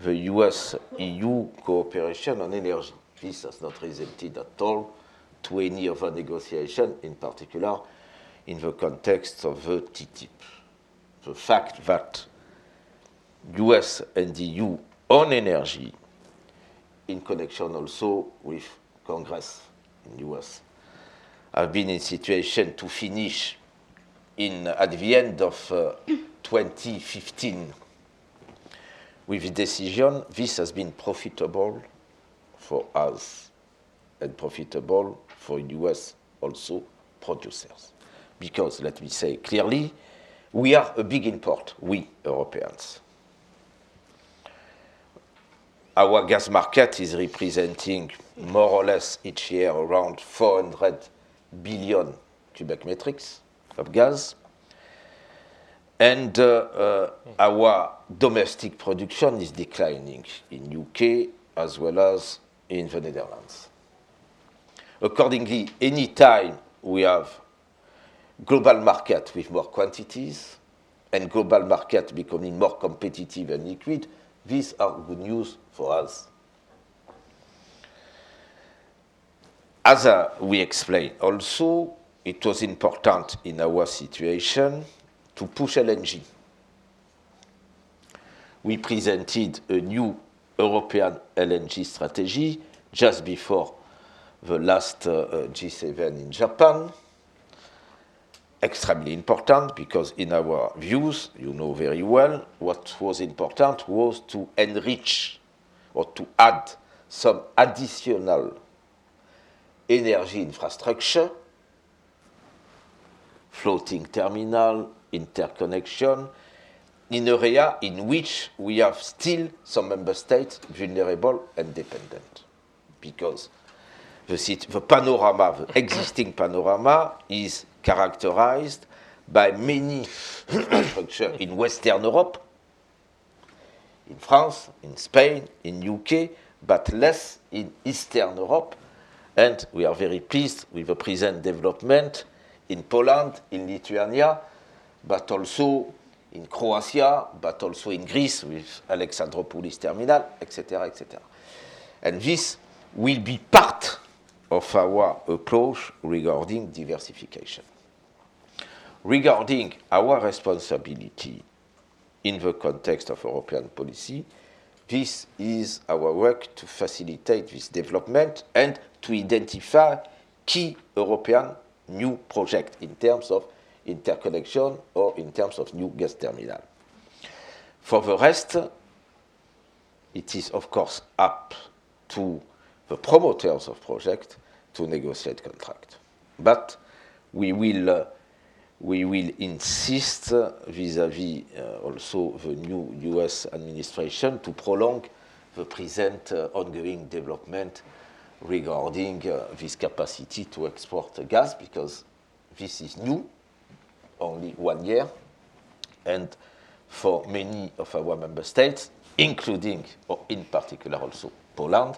the US EU cooperation on energy. This has not resulted at all to any other negotiation, in particular in the context of the TTIP. The fact that US and EU on energy, in connection also with Congress in the US, have been in situation to finish in at the end of uh, 2015 with the decision, this has been profitable for us and profitable for US also producers. Because, let me say clearly, we are a big import, we Europeans. Our gas market is representing more or less each year around 400 billion cubic metrics of gas. And uh, uh, our domestic production is declining in UK as well as in the Netherlands. Accordingly, any time we have global market with more quantities and global market becoming more competitive and liquid, these are good news for us. As uh, we explained, also, it was important in our situation to push LNG. We presented a new European LNG strategy just before the last uh, uh, G7 in Japan. Extremely important because, in our views, you know very well, what was important was to enrich or to add some additional energy infrastructure, floating terminal, interconnection, in an area in which we have still some member states vulnerable and dependent. Because the, panorama, the existing panorama, is characterized by many infrastructure in Western Europe, in France, in Spain, in UK, but less in Eastern Europe. And we are very pleased with the present development in Poland, in Lithuania, but also in Croatia, but also in Greece with Alexandroupolis terminal, etc., etc. And this will be part of our approach regarding diversification. Regarding our responsibility in the context of European policy, this is our work to facilitate this development and to identify key European new projects in terms of interconnection or in terms of new gas terminal. For the rest, it is of course up to the promoters of project to negotiate contract. But we will, uh, we will insist uh, vis-à-vis uh, also the new US administration to prolong the present uh, ongoing development regarding uh, this capacity to export gas because this is new, only one year, and for many of our member states, including or in particular also Poland,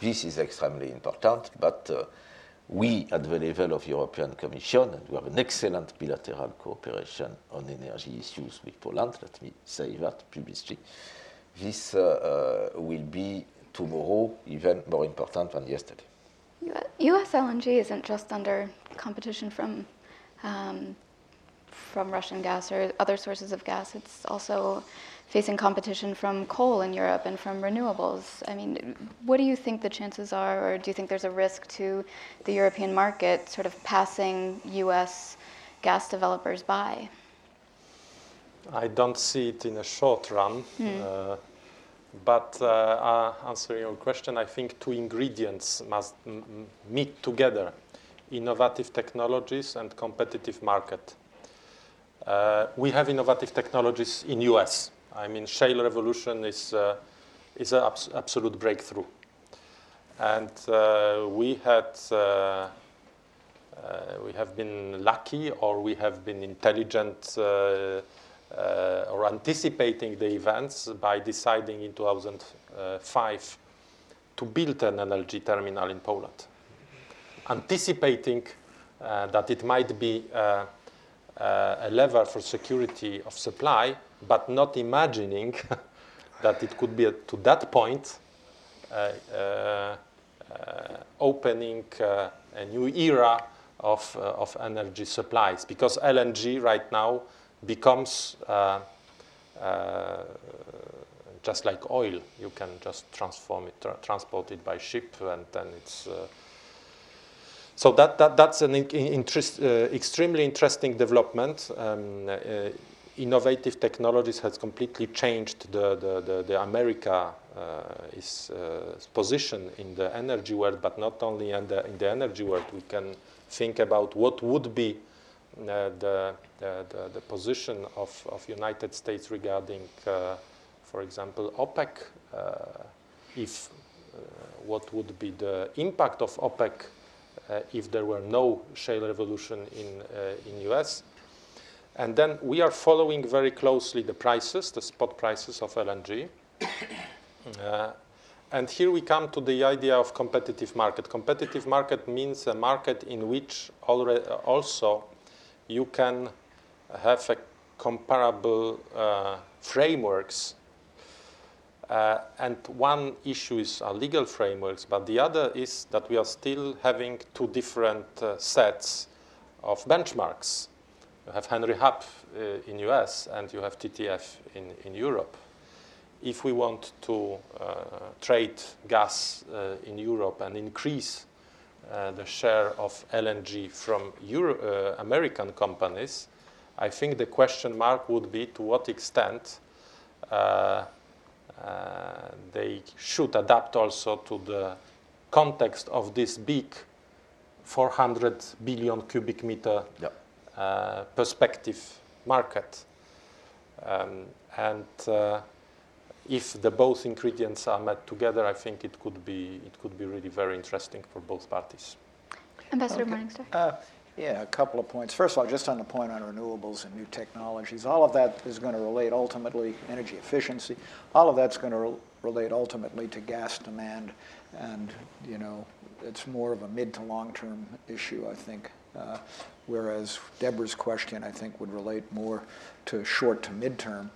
this is extremely important. But uh, we, at the level of European Commission, and we have an excellent bilateral cooperation on energy issues with Poland. Let me say that publicly. This uh, uh, will be tomorrow even more important than yesterday. U.S. LNG isn't just under competition from um, from Russian gas or other sources of gas. It's also facing competition from coal in Europe and from renewables. I mean, what do you think the chances are, or do you think there's a risk to the European market sort of passing U.S. gas developers by? I don't see it in a short run. Mm. Uh, but uh, uh, answering your question, I think two ingredients must meet together innovative technologies and competitive market. Uh, we have innovative technologies in US. I mean, shale revolution is, uh, is an abs absolute breakthrough. And uh, we had, uh, uh, we have been lucky or we have been intelligent uh, or anticipating the events by deciding in 2005 to build an LNG terminal in Poland. Anticipating that it might be uh, a lever for security of supply, but not imagining that it could be to that point uh, uh, opening a new era of, of energy supplies because LNG right now becomes just like oil. You can just transform it, tra transport it by ship, and then it's uh, so that, that, that's an in, interest, uh, extremely interesting development. Um, uh, innovative technologies has completely changed the, the, the, the America uh, is, uh, position in the energy world, but not only in the, in the energy world. We can think about what would be uh, the, the, the, position of, of United States regarding, uh, for example, OPEC, if what would be the impact of OPEC uh, if there were no shale revolution in, uh, in US. And then we are following very closely the prices, the spot prices of LNG. Uh, and here we come to the idea of competitive market. Competitive market means a market in which also you can have a comparable uh, frameworks uh, and one issue is our legal frameworks, but the other is that we are still having two different uh, sets of benchmarks. You have Henry Hub uh, in the US and you have TTF in, in Europe. If we want to uh, trade gas uh, in Europe and increase uh, the share of LNG from Euro American companies, I think the question mark would be to what extent uh, they should adapt also to the context of this big 400 billion cubic meter yep. uh, perspective market. Um, and uh, if the both ingredients are met together, I think it could be it could be really very interesting for both parties. Ambassador okay. Morningstar. Uh, yeah, a couple of points. First of all, just on the point on renewables and new technologies, all of that is going to relate ultimately energy efficiency. All of that's going to re relate ultimately to gas demand, and you know, it's more of a mid to long term issue, I think. Uh, whereas Deborah's question, I think, would relate more to short to midterm. Uh,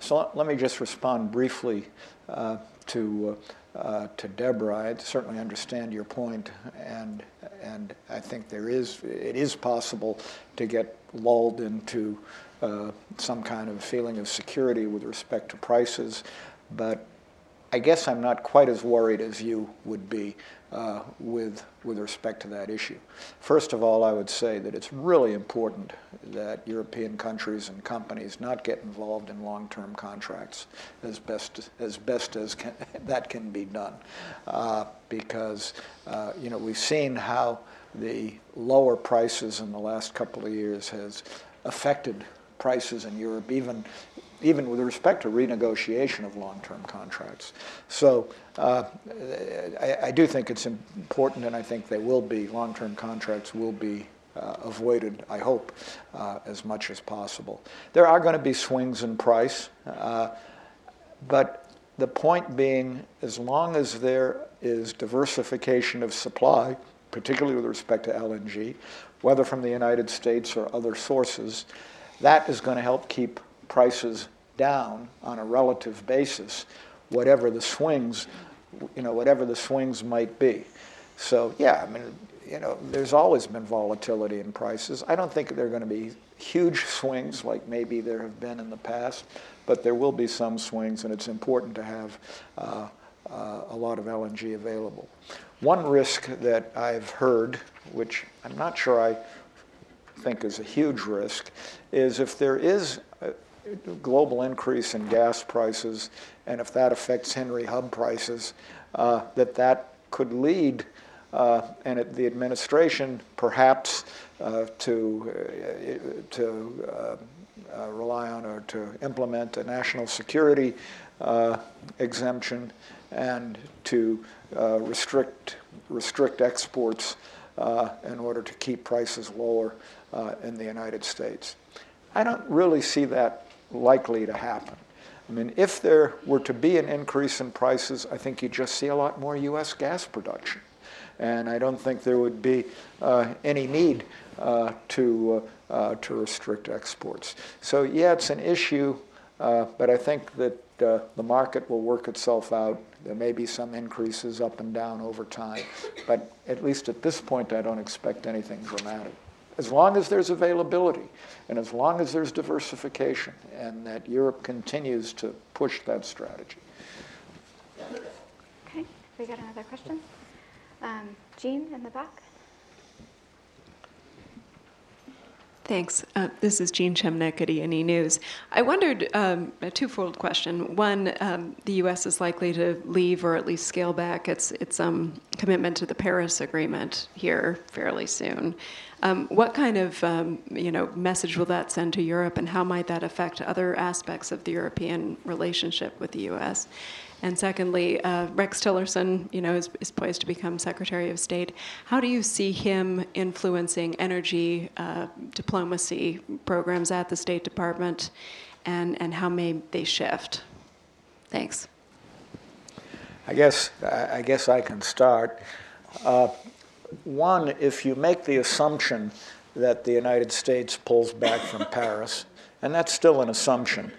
so let me just respond briefly uh, to uh, uh, to Deborah. I certainly understand your point, and and I think there is it is possible to get lulled into uh, some kind of feeling of security with respect to prices, but I guess I'm not quite as worried as you would be uh, with, with respect to that issue. First of all, I would say that it's really important that European countries and companies not get involved in long-term contracts as best as, best as can, that can be done. Uh, because, uh, you know, we've seen how the lower prices in the last couple of years has affected prices in Europe, even even with respect to renegotiation of long-term contracts. So uh, I, I, do think it's important, and I think they will be, long-term contracts will be uh, avoided, I hope, uh, as much as possible. There are going to be swings in price, uh, but the point being, as long as there is diversification of supply, particularly with respect to LNG, whether from the United States or other sources, that is going to help keep prices down on a relative basis, whatever the swings, you know, whatever the swings might be. So yeah, I mean, you know, there's always been volatility in prices. I don't think they're going to be huge swings like maybe there have been in the past, but there will be some swings, and it's important to have uh, uh, a lot of LNG available. One risk that I've heard, which I'm not sure I think is a huge risk, is if there is global increase in gas prices, and if that affects Henry Hub prices, uh, that that could lead uh, and it, the administration perhaps uh, to, uh, to uh, uh, rely on or to implement a national security exemption and to restrict, restrict exports in order to keep prices lower in the United States. I don't really see that likely to happen. I mean, if there were to be an increase in prices, I think you'd just see a lot more U.S. gas production and I don't think there would be uh, any need uh, to, uh, uh, to restrict exports. So yeah, it's an issue, uh, but I think that uh, the market will work itself out. There may be some increases up and down over time, but at least at this point, I don't expect anything dramatic. As long as there's availability and as long as there's diversification and that Europe continues to push that strategy. Okay, we got another question? Um, Jean in the back. Thanks. Uh, this is Jean Chemnick at E&E News. I wondered um, a twofold question. One, um, the U.S. is likely to leave or at least scale back its its um, commitment to the Paris Agreement here fairly soon. Um, what kind of um, you know message will that send to Europe, and how might that affect other aspects of the European relationship with the U.S.? And secondly, uh, Rex Tillerson, you know, is, is, poised to become Secretary of State. How do you see him influencing energy uh, diplomacy programs at the State Department, and, and how may they shift? Thanks. I guess I guess I can start. Uh, one, if you make the assumption that the United States pulls back from Paris, and that's still an assumption,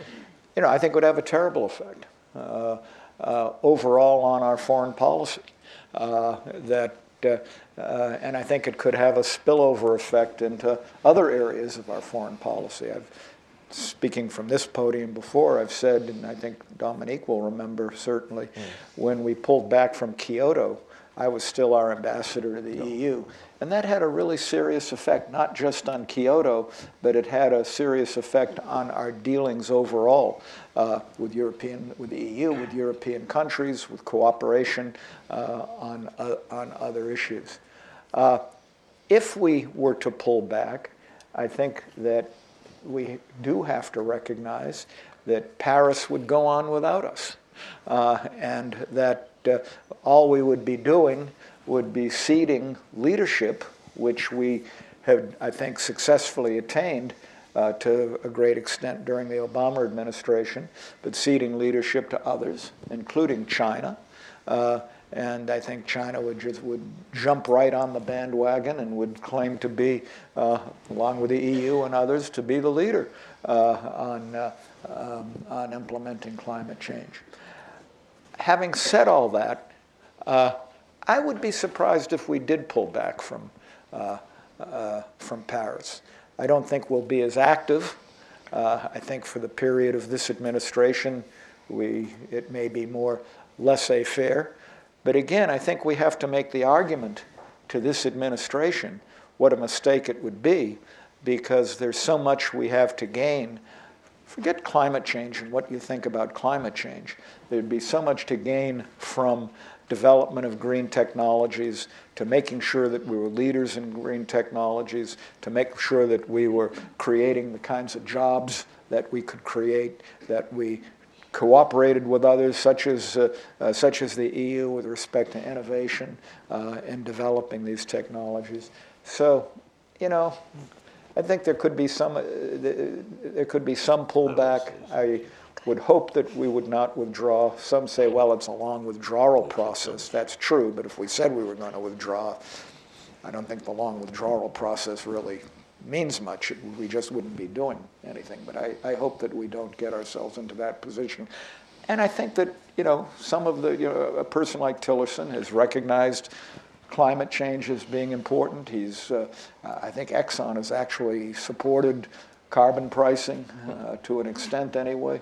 you know, I think would have a terrible effect. Uh, uh, overall on our foreign policy. Uh, that uh, and I think it could have a spillover effect into other areas of our foreign policy. I've speaking from this podium before, I've said, and I think Dominique will remember certainly, mm. when we pulled back from Kyoto, I was still our ambassador to the. EU. And that had a really serious effect, not just on Kyoto, but it had a serious effect on our dealings overall uh, with European, with the EU, with European countries, with cooperation uh, on, uh, on other issues. Uh, if we were to pull back, I think that we do have to recognize that Paris would go on without us, uh, and that uh, all we would be doing would be ceding leadership, which we have, I think, successfully attained uh, to a great extent during the Obama administration, but ceding leadership to others, including China. Uh, and I think China would just would jump right on the bandwagon and would claim to be, uh, along with the EU and others, to be the leader uh, on uh, um, on implementing climate change. Having said all that, uh, I would be surprised if we did pull back from, from Paris. I don't think we'll be as active. Uh, I think for the period of this administration, we, it may be more laissez faire. But again, I think we have to make the argument to this administration what a mistake it would be because there's so much we have to gain. Forget climate change and what you think about climate change. There'd be so much to gain from development of green technologies, to making sure that we were leaders in green technologies, to make sure that we were creating the kinds of jobs that we could create, that we cooperated with others, such as, uh, uh, such as the EU, with respect to innovation uh, in developing these technologies. So, you know, I think there could be some, uh, there could be some pullback. I would hope that we would not withdraw. Some say, well, it's a long withdrawal process. That's true, but if we said we were going to withdraw, I don't think the long withdrawal process really means much. We just wouldn't be doing anything. But I, I hope that we don't get ourselves into that position. And I think that, you know, some of the, you know, a person like Tillerson has recognized climate change as being important. He's, uh, I think Exxon has actually supported carbon pricing uh, to an extent anyway.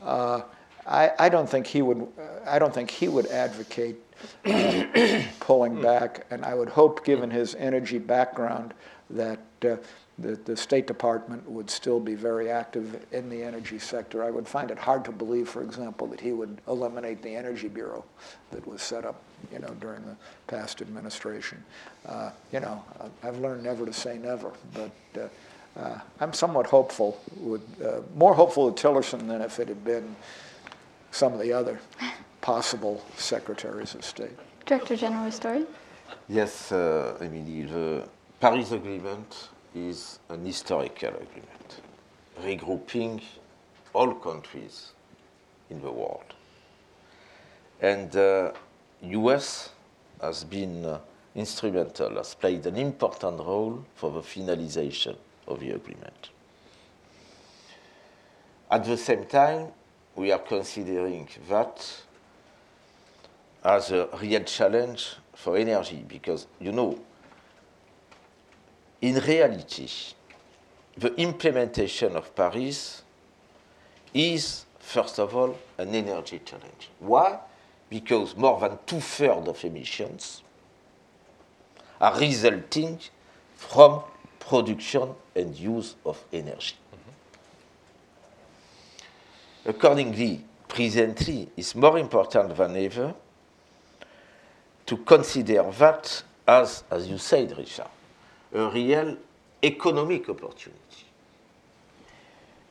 Uh, I, I, don't think he would. I don't think he would advocate uh, pulling back, and I would hope, given his energy background, that uh, the, the State Department would still be very active in the energy sector. I would find it hard to believe, for example, that he would eliminate the Energy Bureau that was set up, you know, during the past administration. Uh, you know, I've learned never to say never, but uh, I'm somewhat hopeful, with, uh, more hopeful with Tillerson than if it had been some of the other possible secretaries of state. Director General Ristori? Yes, uh, Emily, the Paris Agreement is an historical agreement, regrouping all countries in the world. And the uh, US has been uh, instrumental, has played an important role for the finalization of the agreement. At the same time, we are considering that as a real challenge for energy because, you know, in reality, the implementation of Paris is, first of all, an energy challenge. Why? Because more than two thirds of emissions are resulting from production and use of energy. Mm-hmm. Accordingly, presently, it's more important than ever to consider that as, as you said, Richard, a real economic opportunity.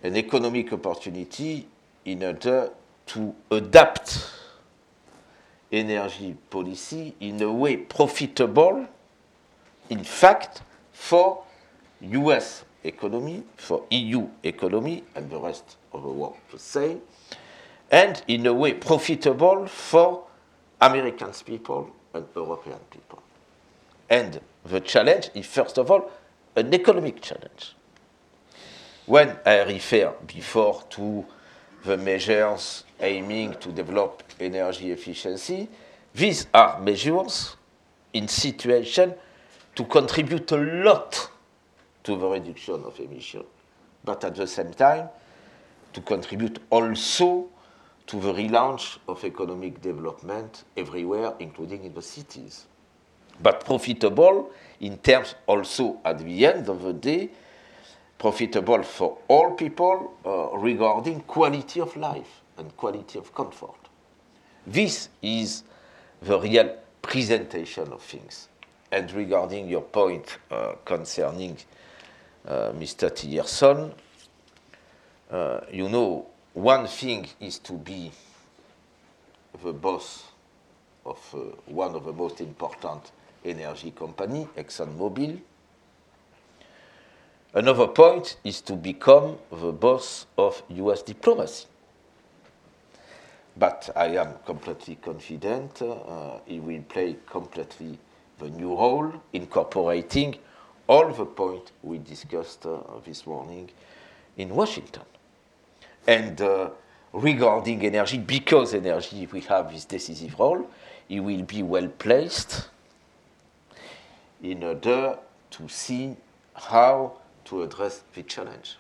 An economic opportunity in order to adapt energy policy in a way profitable, in fact, for US economy, for EU economy, and the rest of the world to say, and in a way profitable for American people and European people. And the challenge is, first of all, an economic challenge. When I refer before to the measures aiming to develop energy efficiency, these are measures in situation to contribute a lot to the reduction of emissions, but at the same time to contribute also to the relaunch of economic development everywhere, including in the cities but profitable in terms also at the end of the day, profitable for all people uh, regarding quality of life and quality of comfort. This is the real presentation of things. And regarding your point uh, concerning Mr. Tillerson, uh, you know, one thing is to be the boss of uh, one of the most important energy company, ExxonMobil. Another point is to become the boss of US diplomacy. But I am completely confident uh, he will play completely the new role, incorporating all the points we discussed uh, this morning in Washington. And uh, regarding energy, because energy will have this decisive role, he will be well placed in order to see how to address the challenge.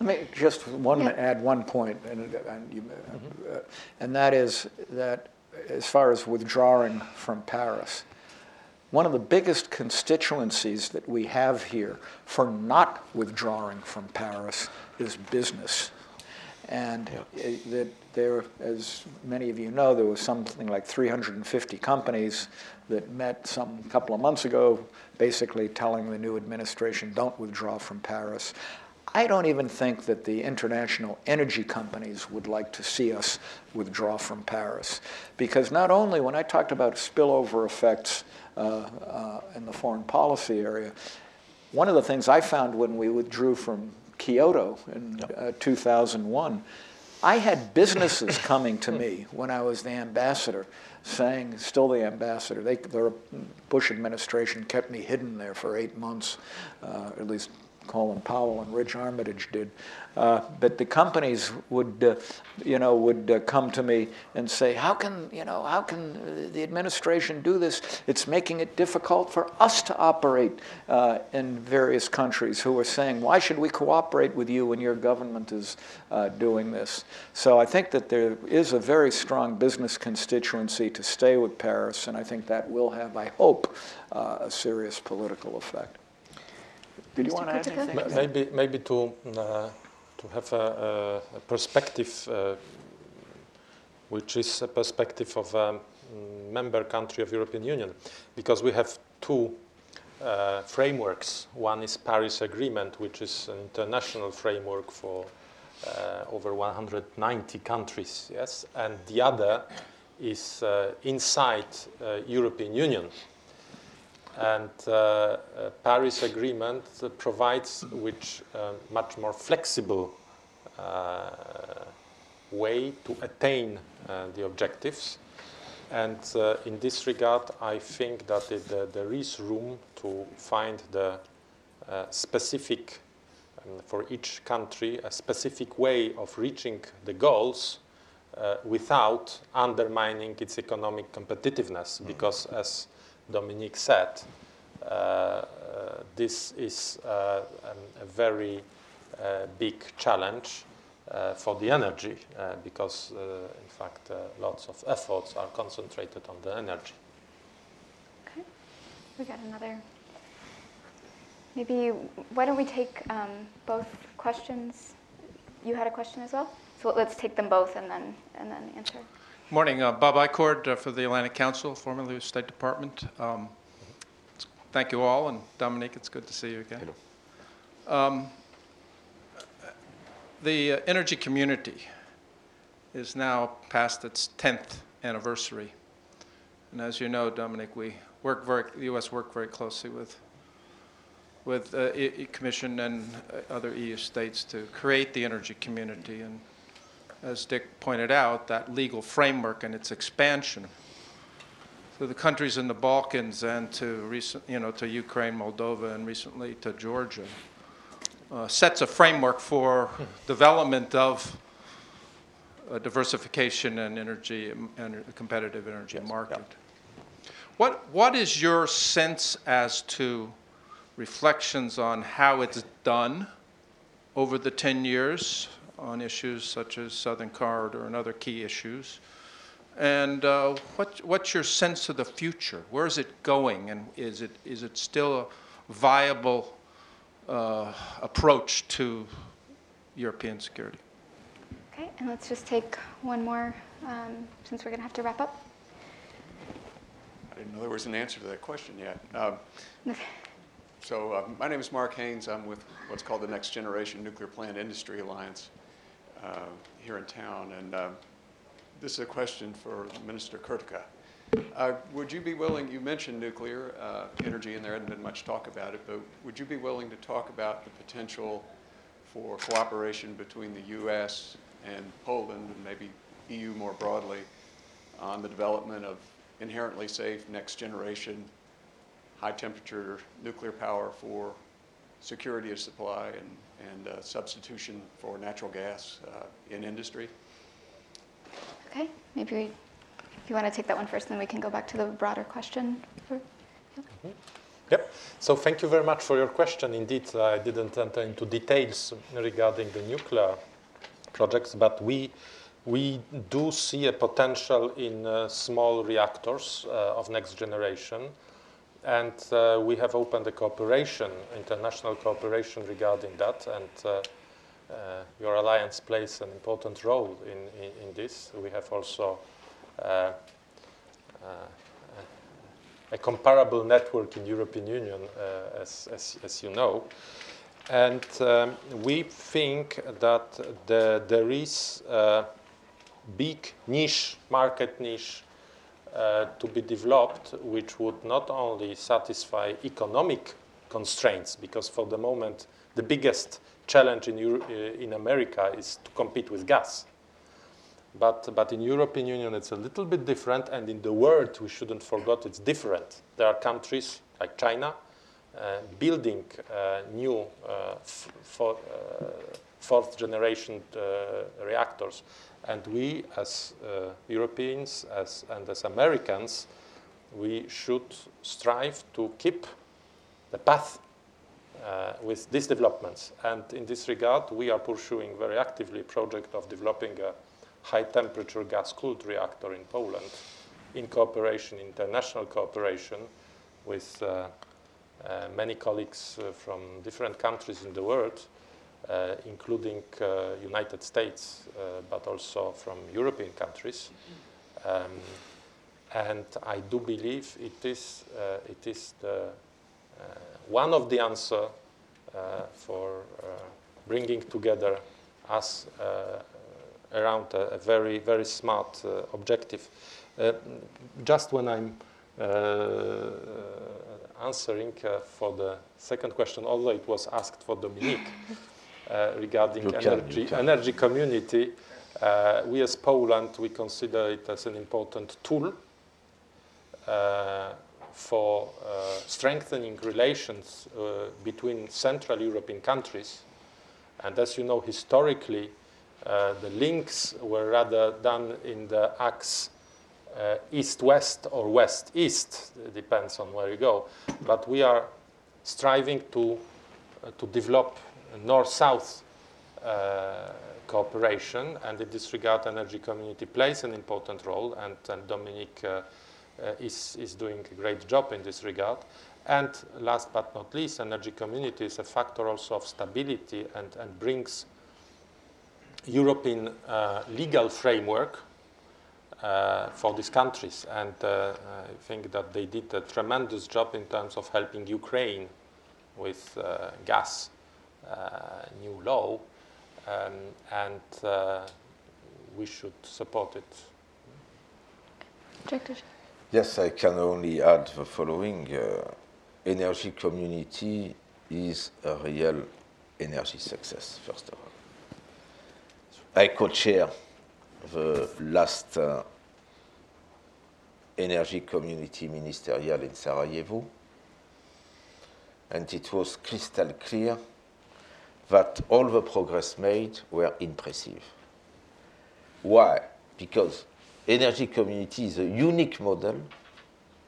Let me just one yeah. add one point, and, and, you, mm-hmm. uh, and that is that as far as withdrawing from Paris, one of the biggest constituencies that we have here for not withdrawing from Paris is business. And yeah. that there, as many of you know, there was something like 350 companies that met some couple of months ago, basically telling the new administration, don't withdraw from Paris. I don't even think that the international energy companies would like to see us withdraw from Paris. Because not only, when I talked about spillover effects uh, uh, in the foreign policy area, one of the things I found when we withdrew from Kyoto in uh, 2001, I had businesses coming to me when I was the ambassador saying, still the ambassador, they, the Bush administration kept me hidden there for eight months, uh, at least Colin Powell and Rich Armitage did. Uh, but the companies would, uh, you know, would uh, come to me and say, "How can, you know, how can the administration do this? It's making it difficult for us to operate uh, in various countries." Who are saying, "Why should we cooperate with you when your government is uh, doing this?" So I think that there is a very strong business constituency to stay with Paris, and I think that will have, I hope, uh, a serious political effect. Did you Mr. want to add anything? Maybe, maybe to, uh, to have a, a, a perspective, uh, which is a perspective of a member country of European Union, because we have two uh, frameworks. One is Paris Agreement, which is an international framework for uh, over 190 countries, yes, and the other is uh, inside uh, European Union. And uh, Paris Agreement provides which uh, much more flexible uh, way to attain uh, the objectives. And in this regard, I think that it, there is room to find the specific, um, for each country, a specific way of reaching the goals uh, without undermining its economic competitiveness. Because, as Dominique said, uh, uh, this is uh, um, a very big challenge for the energy, because, in fact, lots of efforts are concentrated on the energy. Okay, we got another. Maybe, why don't we take um, both questions? You had a question as well? So let's take them both and then, and then answer. Morning, uh, Bob Ichord uh, for the Atlantic Council, formerly with State Department. Um, Thank you all, and Dominique, it's good to see you again. Um, The uh, energy community is now past its 10th anniversary. And as you know, Dominique, we work very, the U.S. worked very closely with, with uh, E- E- Commission and uh, other EU states to create the energy community. And as Dick pointed out, that legal framework and its expansion. To the countries in the Balkans and to recent, you know, to Ukraine, Moldova, and recently to Georgia, uh, sets a framework for development of uh, diversification and energy and a competitive energy market. What what is your sense as to reflections on how it's done over the 10 years on issues such as Southern Corridor and other key issues? And uh, what, what's your sense of the future? Where is it going? And is it, is it still a viable uh, approach to European security? Okay, and let's just take one more um, since we're going to have to wrap up. I didn't know there was an answer to that question yet. Um, So, uh, my name is Mark Haynes. I'm with what's called the Next Generation Nuclear Plant Industry Alliance uh, here in town. And um, this is a question for Minister Kurtyka. Uh, Would you be willing, you mentioned nuclear uh, energy, and there hadn't been much talk about it, but would you be willing to talk about the potential for cooperation between the U.S. and Poland, and maybe EU more broadly, on the development of inherently safe, next-generation, high-temperature nuclear power for security of supply and, and uh, substitution for natural gas uh, in industry? Okay, maybe we, if you want to take that one first, then we can go back to the broader question. for- Yep. So thank you very much for your question. Indeed, I didn't enter into details regarding the nuclear projects, but we we do see a potential in uh, small reactors uh, of next generation, and uh, we have opened a cooperation, international cooperation regarding that, and. Uh, uh, your alliance plays an important role in, in, in this. We have also uh, uh, a comparable network in European Union, uh, as, as, as you know. And um, we think that the, there is a big niche, market niche, uh, to be developed, which would not only satisfy economic constraints because for the moment, the biggest challenge in, Euro- uh, in America is to compete with gas. But, but in European Union, it's a little bit different, and in the world, we shouldn't forget it's different. There are countries like China uh, building uh, new uh, f- for, uh, fourth generation reactors. And we, as uh, Europeans as, and as Americans, we should strive to keep the path uh, with these developments. And in this regard, we are pursuing very actively project of developing a high temperature gas cooled reactor in Poland in cooperation, international cooperation with uh, uh, many colleagues uh, from different countries in the world, including uh, United States, uh, but also from European countries. Um, and I do believe it is, it is the, one of the answer for bringing together us around a, a, very, very smart uh, objective. Uh, just when I'm uh, answering for the second question, although it was asked for Dominique regarding you energy, can, can. energy community, we as Poland, we consider it as an important tool for uh, strengthening relations uh, between Central European countries. And as you know, historically, uh, the links were rather done in the axe uh, east-west or west-east, depends on where you go. But we are striving to, uh, to develop north-south uh, cooperation, and in this regard, energy community plays an important role, and, and Dominique uh, is, is doing a great job in this regard. And last but not least, energy community is a factor also of stability and, and brings European uh, legal framework uh, for these countries. And uh, I think that they did a tremendous job in terms of helping Ukraine with uh, gas uh, new law. Um, and uh, we should support it. Yes, I can only add the following. energy community is a real energy success, first of all. I co-chair the last uh, energy community ministerial in Sarajevo, and it was crystal clear that all the progress made were impressive. Why? Because energy community is a unique model,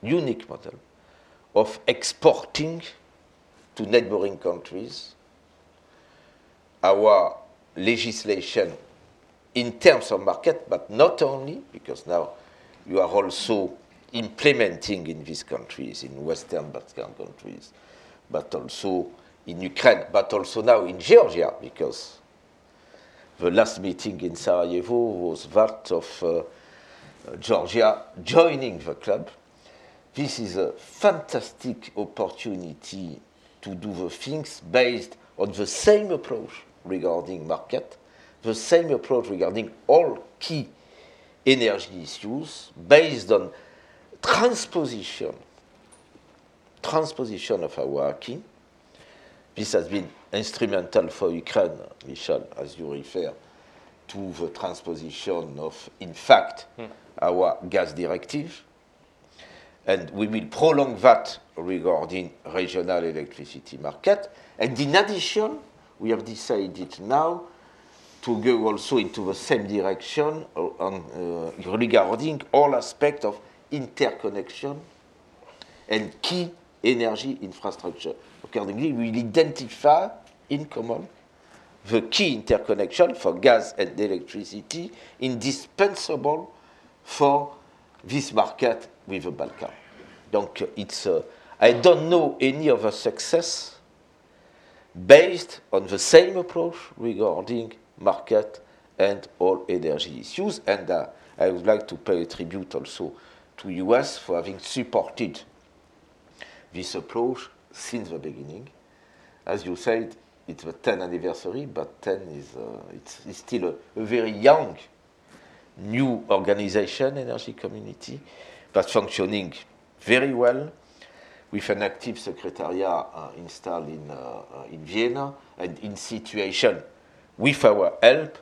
unique model of exporting to neighboring countries our legislation in terms of market, but not only, because now you are also implementing in these countries, in Western Balkan countries, but also in Ukraine, but also now in Georgia, because the last meeting in Sarajevo was that of uh, Georgia joining the club. This is a fantastic opportunity to do the things based on the same approach regarding market, the same approach regarding all key energy issues based on transposition, transposition of our acquis. This has been instrumental for Ukraine, Michel, as you refer to the transposition of, in fact, mm. our gas directive. And we will prolong that regarding regional electricity market. And in addition, we have decided now to go also into the same direction on, uh, regarding all aspects of interconnection and key energy infrastructure. Accordingly, we will identify in common the key interconnection for gas and electricity indispensable for this market with the Balkan. Donc, it's, uh, I don't know any other success based on the same approach regarding market and all energy issues. And uh, I would like to pay a tribute also to US for having supported this approach since the beginning. As you said, it's the 10th anniversary, but 10 is uh, it's, it's, still a, a, very young new organization, energy community, that's functioning very well with an active secretariat uh, installed in, uh, uh, in Vienna and in situation with our help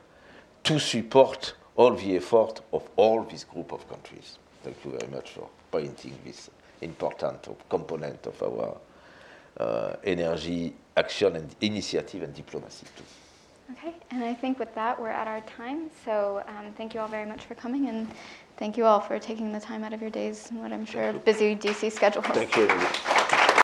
to support all the effort of all this group of countries. Thank you very much for pointing this important component of our uh, energy action and initiative and diplomacy too. Okay, and I think with that, we're at our time. So um, thank you all very much for coming, and thank you all for taking the time out of your days and what I'm sure busy DC schedule. Thank you. Emily.